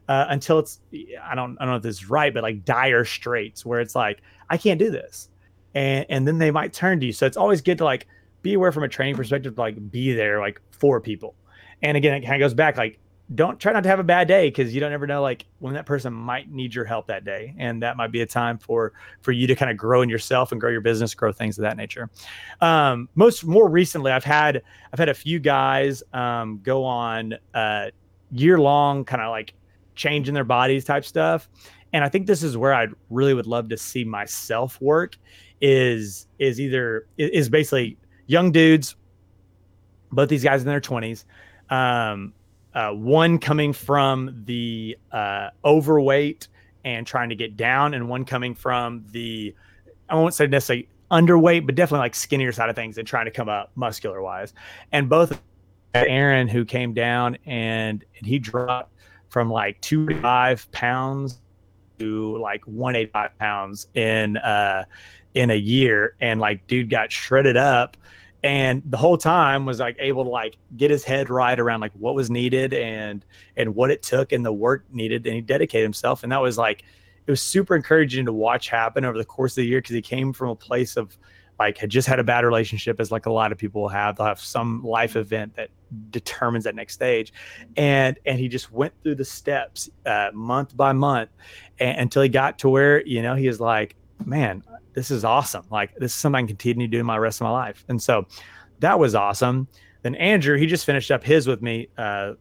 uh, until it's I don't I don't know if this is right, but like dire straits where it's like I can't do this, and and then they might turn to you. So it's always good to like be aware from a training perspective, like be there like for people. And again, it kind of goes back like don't try not to have a bad day because you don't ever know like when that person might need your help that day. And that might be a time for for you to kind of grow in yourself and grow your business grow things of that nature. Um most more recently i've had i've had a few guys um go on uh year long kind of like changing their bodies type stuff. And i think this is where i really would love to see myself work is is either is basically young dudes both these guys in their 20s um uh, one coming from the uh, overweight and trying to get down, and one coming from the I won't say necessarily underweight, but definitely like skinnier side of things and trying to come up muscular wise. And both Aaron, who came down and, and he dropped from like two five pounds to like 185 pounds in uh in a year and like dude got shredded up and the whole time was like able to like get his head right around like what was needed and and what it took and the work needed and he dedicated himself and that was like it was super encouraging to watch happen over the course of the year because he came from a place of like had just had a bad relationship as like a lot of people have. They'll have some life event that determines that next stage and and he just went through the steps uh, month by month and, until he got to where you know he was like man this is awesome. Like this is something I can continue doing my rest of my life. And so that was awesome. Then Andrew, he just finished up his with me uh,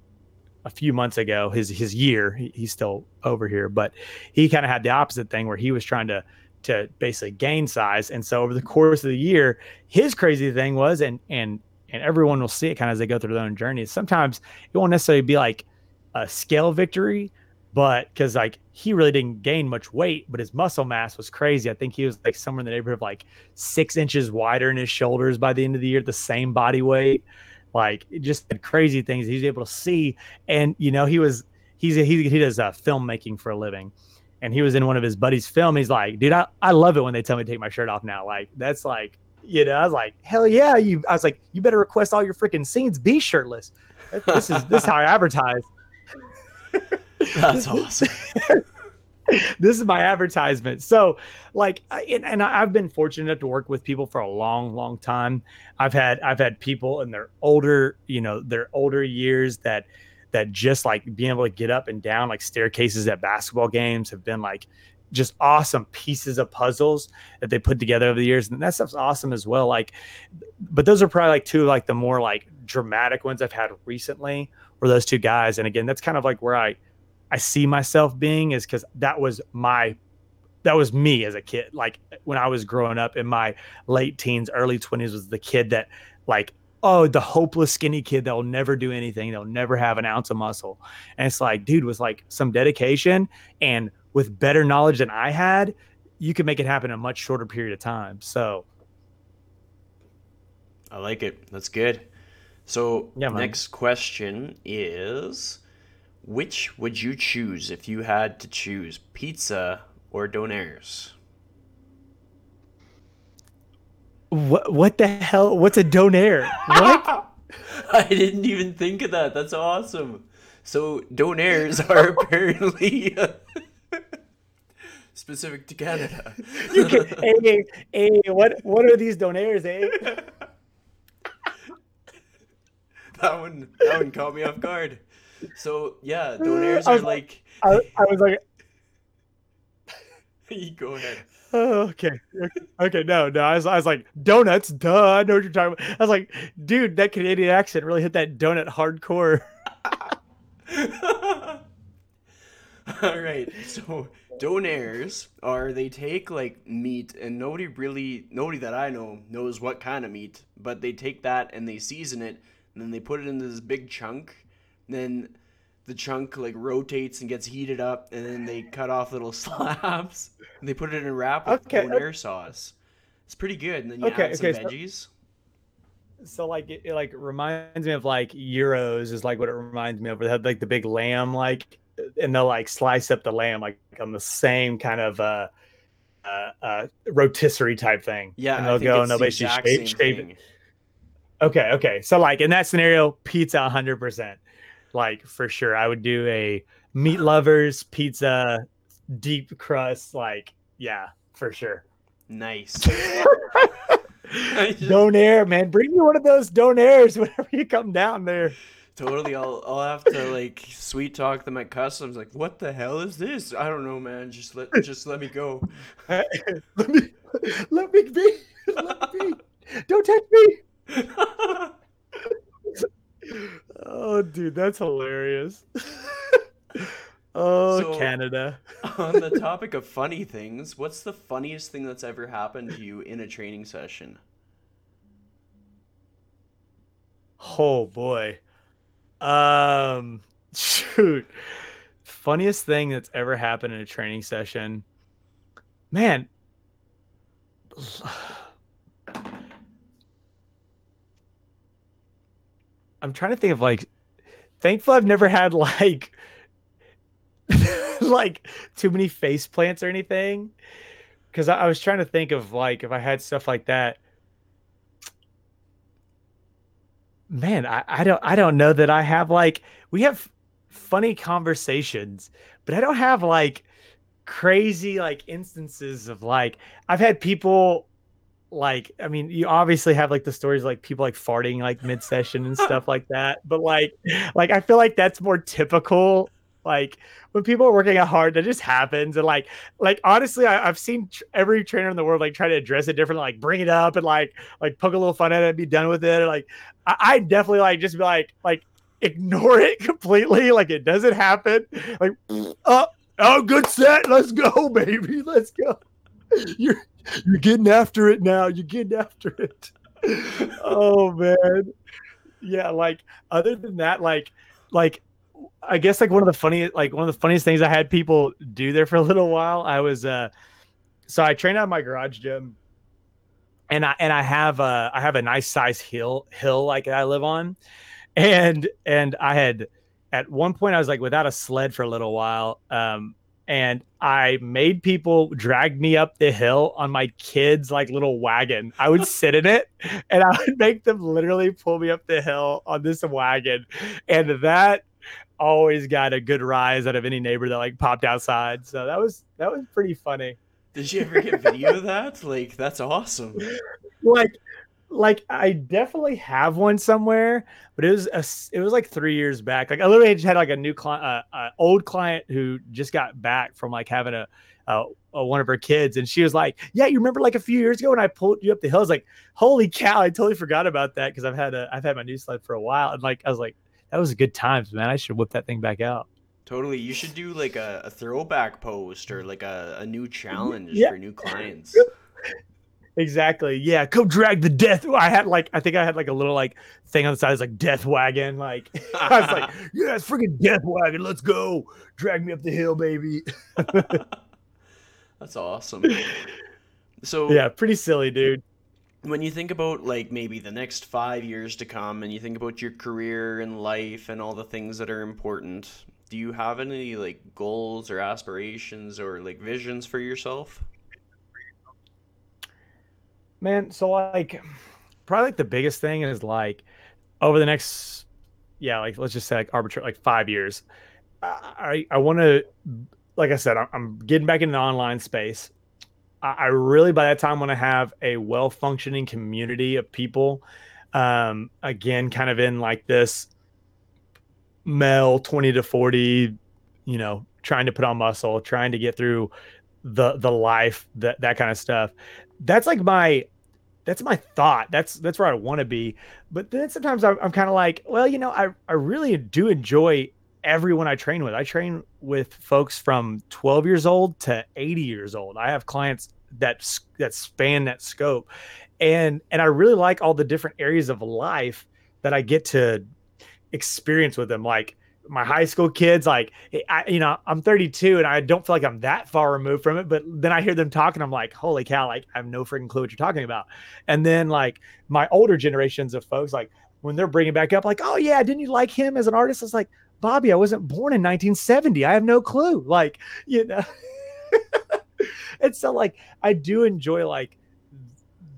a few months ago. His his year, he, he's still over here, but he kind of had the opposite thing where he was trying to to basically gain size. And so over the course of the year, his crazy thing was, and and and everyone will see it kind of as they go through their own journey. Sometimes it won't necessarily be like a scale victory, but because like he really didn't gain much weight, but his muscle mass was crazy. I think he was like somewhere in the neighborhood of like six inches wider in his shoulders by the end of the year, the same body weight. Like just crazy things he's able to see. And you know, he was he's a, he he does uh, filmmaking for a living, and he was in one of his buddies' film. He's like, dude, I, I love it when they tell me to take my shirt off now. Like that's like you know, I was like, hell yeah, you. I was like, you better request all your freaking scenes be shirtless. This is this is how I advertise.
That's awesome.
this is my advertisement. So, like, and, and, I've been fortunate enough to work with people for a long, long time. I've had I've had people in their older, you know, their older years that that just like being able to get up and down like staircases at basketball games have been like just awesome pieces of puzzles that they put together over the years and that stuff's awesome as well like but those are probably like two like the more like dramatic ones i've had recently were those two guys and again that's kind of like where i I see myself being is because that was my that was me as a kid. Like when I was growing up in my late teens, early 20s was the kid that like, oh, the hopeless skinny kid that will never do anything. They'll never have an ounce of muscle. And it's like, dude, with like some dedication and with better knowledge than I had, you could make it happen in a much shorter period of time. So
I like it. That's good. So yeah, next question is which would you choose if you had to choose pizza or Donairs?
What what the hell? What's a donair? What?
I didn't even think of that. That's awesome. So donairs are apparently specific to Canada.
You can, hey, hey, what what are these donairs, eh?
that one that one caught me off guard. So yeah, donairs are like.
I, I was like.
you go ahead.
Oh, okay. Okay. No, no. I was, I was like, donuts, duh. I know what you're talking about. I was like, dude, that Canadian accent really hit that donut hardcore.
All right. So donairs are they take like meat and nobody really nobody that I know knows what kind of meat, but they take that and they season it and then they put it in this big chunk then the chunk like rotates and gets heated up, and then they cut off little slabs and they put it in a wrap with okay. air sauce. It's pretty good, and then you okay, add some okay, veggies. So-
so like it, it, like reminds me of like gyros is like what it reminds me of. It had like the big lamb like and they'll like slice up the lamb like on the same kind of uh uh, uh rotisserie type thing.
Yeah,
and
they'll go and they'll basically shave, shave it.
Okay, okay. So like in that scenario, pizza hundred percent like for sure. I would do a meat lovers pizza, deep crust. Like, yeah, for sure.
Nice.
just... Donair, man. Bring me one of those donairs whenever you come down there.
Totally, I'll I'll have to like sweet talk them at customs. Like, what the hell is this? I don't know, man. Just let just let me go.
let me let me be. Let me be. Don't touch me. Oh, dude, that's hilarious. oh,
So-
Canada.
On the topic of funny things, what's the funniest thing that's ever happened to you in a training session?
Oh boy. Um shoot. Funniest thing that's ever happened in a training session. Man. I'm trying to think of like thankful I've never had like like too many face plants or anything. Cause I, I was trying to think of like if I had stuff like that. man I, I don't i don't know that i have like we have funny conversations but i don't have like crazy like instances of like i've had people like i mean you obviously have like the stories like people like farting like mid-session and stuff like that but like like i feel like that's more typical like when people are working out hard that just happens and like like honestly I, i've seen tr- every trainer in the world like try to address it differently like bring it up and like like poke a little fun at it and be done with it or, like I, I definitely like just be like like ignore it completely like it doesn't happen like oh oh good set let's go baby let's go you're you're getting after it now. You're getting after it. Oh man. Yeah like other than that like like i guess like one of the funniest like one of the funniest things i had people do there for a little while i was uh so i trained out my garage gym and I and I have a I have a nice size hill hill like I live on, and and I had at one point I was like without a sled for a little while, um, and I made people drag me up the hill on my kids like little wagon. I would sit in it, and I would make them literally pull me up the hill on this wagon, and that always got a good rise out of any neighbor that like popped outside. So that was that was pretty funny.
Did you ever get video of that? Like, that's awesome.
like like I definitely have one somewhere, but it was a, it was like three years back. Like I literally just had like a new client, uh, uh, old client who just got back from like having a, uh, uh, one of her kids, and she was like, "Yeah, you remember like a few years ago when I pulled you up the hill?" I was like, "Holy cow!" I totally forgot about that because I've had a I've had my new sled for a while, and like I was like, "That was a good times, man. I should whip that thing back out."
Totally. You should do like a, a throwback post or like a, a new challenge
Yeah.
for new clients.
Exactly. Yeah. Go drag the death. I had like, I think I had like a little like thing on the side, it's like death wagon. Like, I was like, yeah, it's freaking death wagon. Let's go. Drag me up the hill, baby.
That's awesome. So,
Yeah. Pretty silly, dude.
when you think about like maybe the next five years to come and you think about your career and life and all the things that are important, do you have any like goals or aspirations or like visions for yourself?
Man. So, like, probably like the biggest thing is like over the next, yeah, like let's just say like arbitrary, like five years. I, I want to, like I said, I'm, I'm getting back into the online space. I, I really, by that time, want to have a well functioning community of people. Um, again, kind of in like this male 20 to 40, you know, trying to put on muscle, trying to get through the the life, that that kind of stuff. That's like my that's my thought. That's that's where I want to be. But then sometimes I'm, I'm kind of like, well, you know, I I really do enjoy everyone I train with. I train with folks from 12 years old to 80 years old. I have clients that that span that scope, and and I really like all the different areas of life that I get to experience with them. Like my high school kids, like eh, I, you know, I'm 32 and I don't feel like I'm that far removed from it. But then I hear them talking, I'm like, holy cow, like I have no freaking clue what you're talking about. And then like my older generations of folks, like when they're bringing back up, like, oh yeah, didn't you like him as an artist? It's like, Bobby, I wasn't born in 1970. I have no clue. Like, you know. and so like I do enjoy like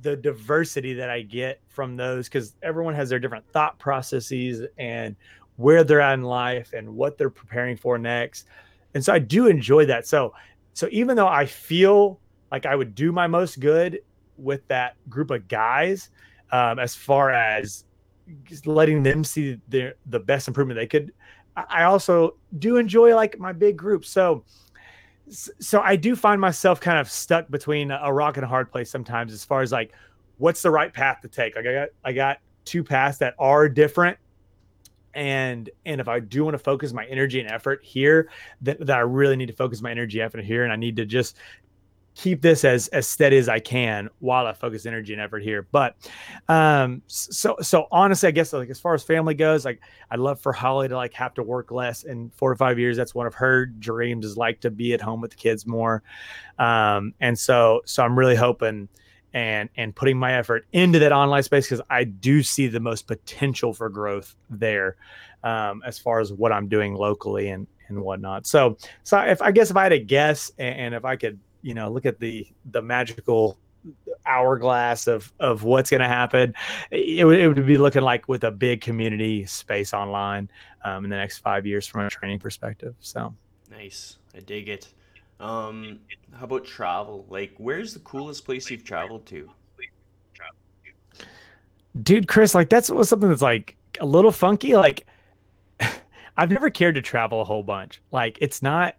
the diversity that I get from those because everyone has their different thought processes and where they're at in life and what they're preparing for next. And so I do enjoy that. So so even though I feel like I would do my most good with that group of guys, um, as far as letting them see their the best improvement they could. I also do enjoy like my big group. So so I do find myself kind of stuck between a rock and a hard place sometimes as far as like what's the right path to take. Like I got I got two paths that are different and and if I do want to focus my energy and effort here, that, that I really need to focus my energy effort here, and I need to just keep this as as steady as I can while I focus energy and effort here. But um so so honestly, I guess like as far as family goes, like I'd love for Holly to like have to work less in four to five years. That's one of her dreams is like to be at home with the kids more. Um and so so I'm really hoping and and putting my effort into that online space because I do see the most potential for growth there um, as far as what I'm doing locally and and whatnot. So so if I guess if I had a guess and, and if I could you know look at the the magical hourglass of of what's going to happen it would, it would be looking like with a big community space online um, in the next five years from a training perspective so.
Nice. I dig it um how about travel like where's the coolest place you've traveled to
dude chris like that's was something that's like a little funky like i've never cared to travel a whole bunch like it's not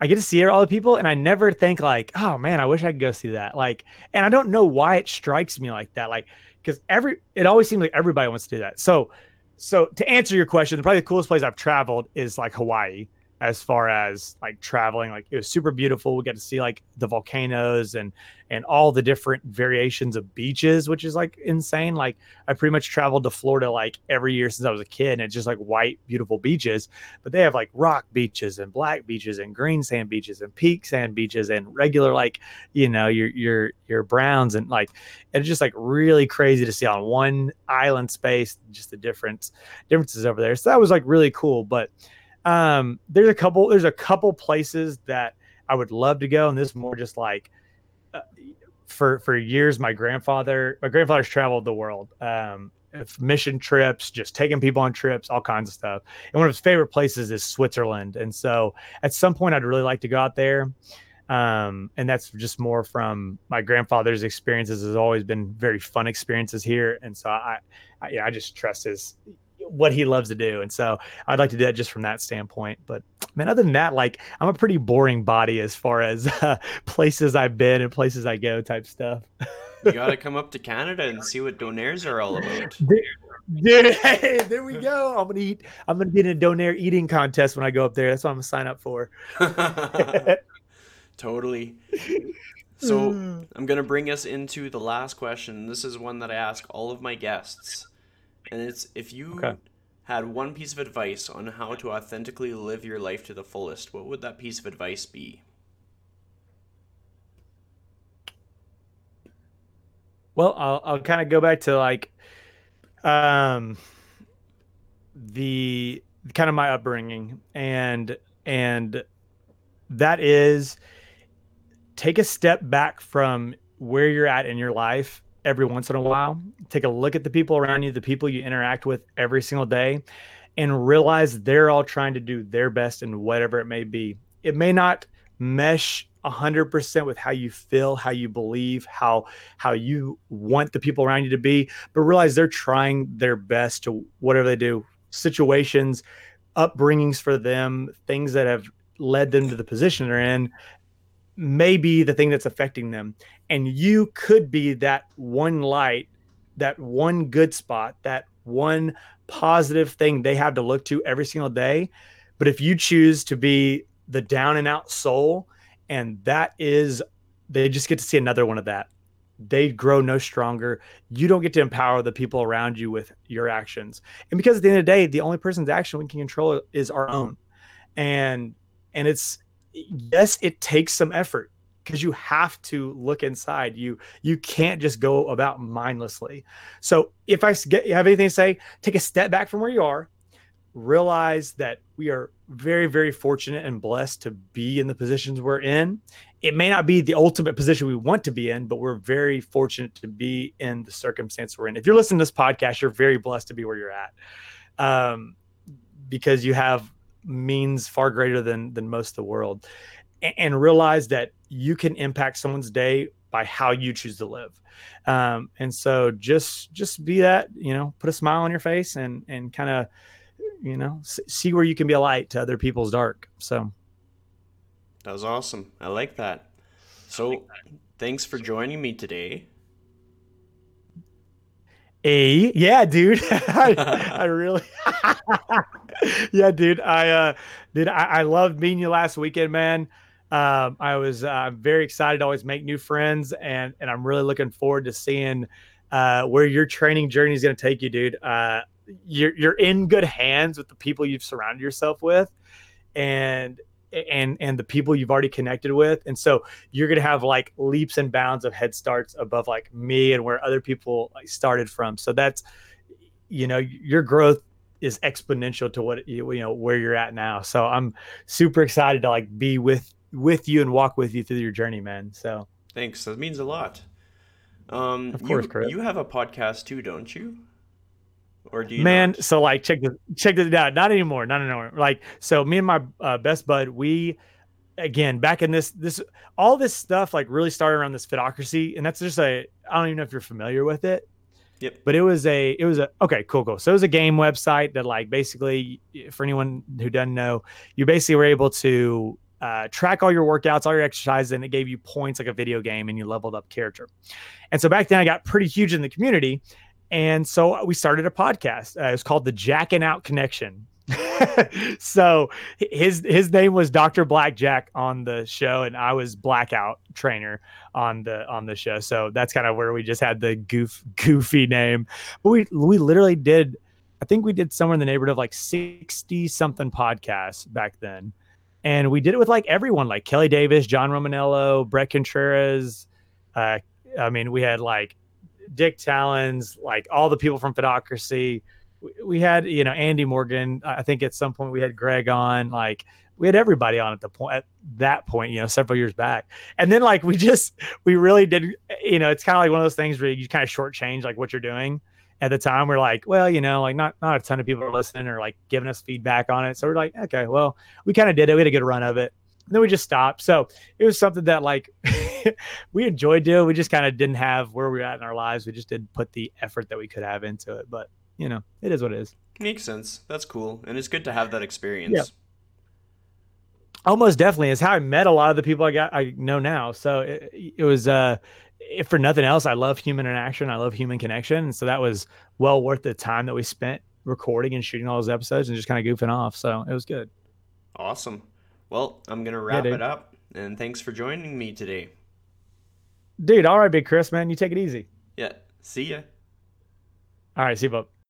I get to see all the people, and I never think like, oh man, I wish I could go see that. Like, and I don't know why it strikes me like that. Like, because every it always seems like everybody wants to do that. So, so to answer your question, probably the coolest place I've traveled is like Hawaii as far as like traveling like it was super beautiful. We got to see like the volcanoes and and all the different variations of beaches which is like insane. Like i pretty much traveled to florida like every year since i was a kid and it's just like white beautiful beaches. But they have like rock beaches and black beaches and green sand beaches and peak sand beaches and regular like you know your your your browns and like it's just like really crazy to see on one island space just the difference differences over there. So that was like really cool. But um, there's a couple. There's a couple places that I would love to go, and this is more just like uh, for for years. My grandfather, my grandfather's traveled the world. Um, mission trips, just taking people on trips, all kinds of stuff. And one of his favorite places is Switzerland. And so at some point, I'd really like to go out there. Um, and that's just more from my grandfather's experiences. Has always been very fun experiences here, and so I, I, yeah, I just trust his what he loves to do. And so I'd like to do that just from that standpoint. But man, other than that, like I'm a pretty boring body as far as uh, places I've been and places I go type stuff.
you got to come up to Canada and see what donairs are all about.
Dude, hey, there we go. I'm gonna eat. I'm gonna get in a donair eating contest when I go up there. That's what I'm gonna sign up for.
totally. So I'm gonna bring us into the last question. This is one that I ask all of my guests and it's if you okay. had one piece of advice on how to authentically live your life to the fullest, what would that piece of advice be?
Well, I'll I'll kind of go back to like um the kind of my upbringing and and that is take a step back from where you're at in your life every once in a while. Take a look at the people around you, the people you interact with every single day, and realize they're all trying to do their best in whatever it may be. It may not mesh 100% with how you feel, how you believe, how how you want the people around you to be, but realize they're trying their best to whatever they do. Situations, upbringings for them, things that have led them to the position they're in may be the thing that's affecting them. And you could be that one light that one good spot that one positive thing they have to look to every single day. But if you choose to be the down and out soul and that is they just get to see another one of that. They grow no stronger. You don't get to empower the people around you with your actions. And because at the end of the day the only person's action we can control is our own. And and it's yes it takes some effort because you have to look inside. You you can't just go about mindlessly. So if I get, have anything to say, take a step back from where you are. Realize that we are very very fortunate and blessed to be in the positions we're in. It may not be the ultimate position we want to be in, but we're very fortunate to be in the circumstance we're in. If you're listening to this podcast, you're very blessed to be where you're at, um, because you have means far greater than than most of the world and realize that you can impact someone's day by how you choose to live. Um, and so just just be that, you know, put a smile on your face and and kind of you know see where you can be a light to other people's dark. So
that was awesome. I like that. So thanks for joining me today.
A yeah, dude. I, I, really yeah, dude. I uh did I, I loved meeting you last weekend, man. Um, I was uh, very excited to always make new friends, and and I'm really looking forward to seeing uh, where your training journey is going to take you, dude. Uh, you're you're in good hands with the people you've surrounded yourself with, and and and the people you've already connected with and so you're to have like leaps and bounds of head starts above like me and where other people started from so that's you know your growth is exponential to what you, you know where you're at now so i'm super excited to like be with with you and walk with you through your journey, man. So
thanks. That means a lot. Um, of course, you, Chris. You have a podcast too, don't you?
Or do you? Man, not? so like check this check this out. Not anymore. Not anymore. Like so, me and my uh, best bud, we again back in this this all this stuff like really started around this fitocracy, and that's just a I don't even know if you're familiar with it.
Yep.
But it was a it was a okay, cool, cool. So it was a game website that like basically for anyone who doesn't know, you basically were able to uh, track all your workouts, all your exercises, and it gave you points like a video game and you leveled up character. And so back then I got pretty huge in the community. And so we started a podcast. Uh, it was called the Jacking Out Connection. so his his name was Dr. Blackjack on the show, and I was Blackout trainer on the on the show. So that's kind of where we just had the goof goofy name. But we we literally did I think we did somewhere in the neighborhood of like 60 something podcasts back then and we did it with like everyone, like Kelly Davis, John Romaniello, Bret Contreras. Uh, I mean, we had like Dick Talens, like all the people from Fitocracy. We, had, you know, Andy Morgan. I think at some point we had Greg on. Like we had everybody on at the point at that point, you know, several years back. And then like we just we really did, you know, it's kind of like one of those things where you kind of shortchange like what you're doing at the time we're like, well, you know, like not not a ton of people are listening or like giving us feedback on it. So we're like, okay, well, we kind of did it. We had a good run of it. And then we just stopped. So it was something that like we enjoyed doing. We just kind of didn't have where we are at in our lives. We just didn't put the effort that we could have into it. But you know, it is what it is.
Makes sense. That's cool. And it's good to have that experience. Yeah.
Almost definitely is how I met a lot of the people I got I know now. So it, it was uh if for nothing else, I love human interaction. I love human connection. And so that was well worth the time that we spent recording and shooting all those episodes and just kind of goofing off. So it was good.
Awesome. Well, I'm going to wrap yeah, it up. And thanks for joining me today.
Dude, all right, Big Chris, man. You take it easy.
Yeah. See ya.
All right. See you, bub.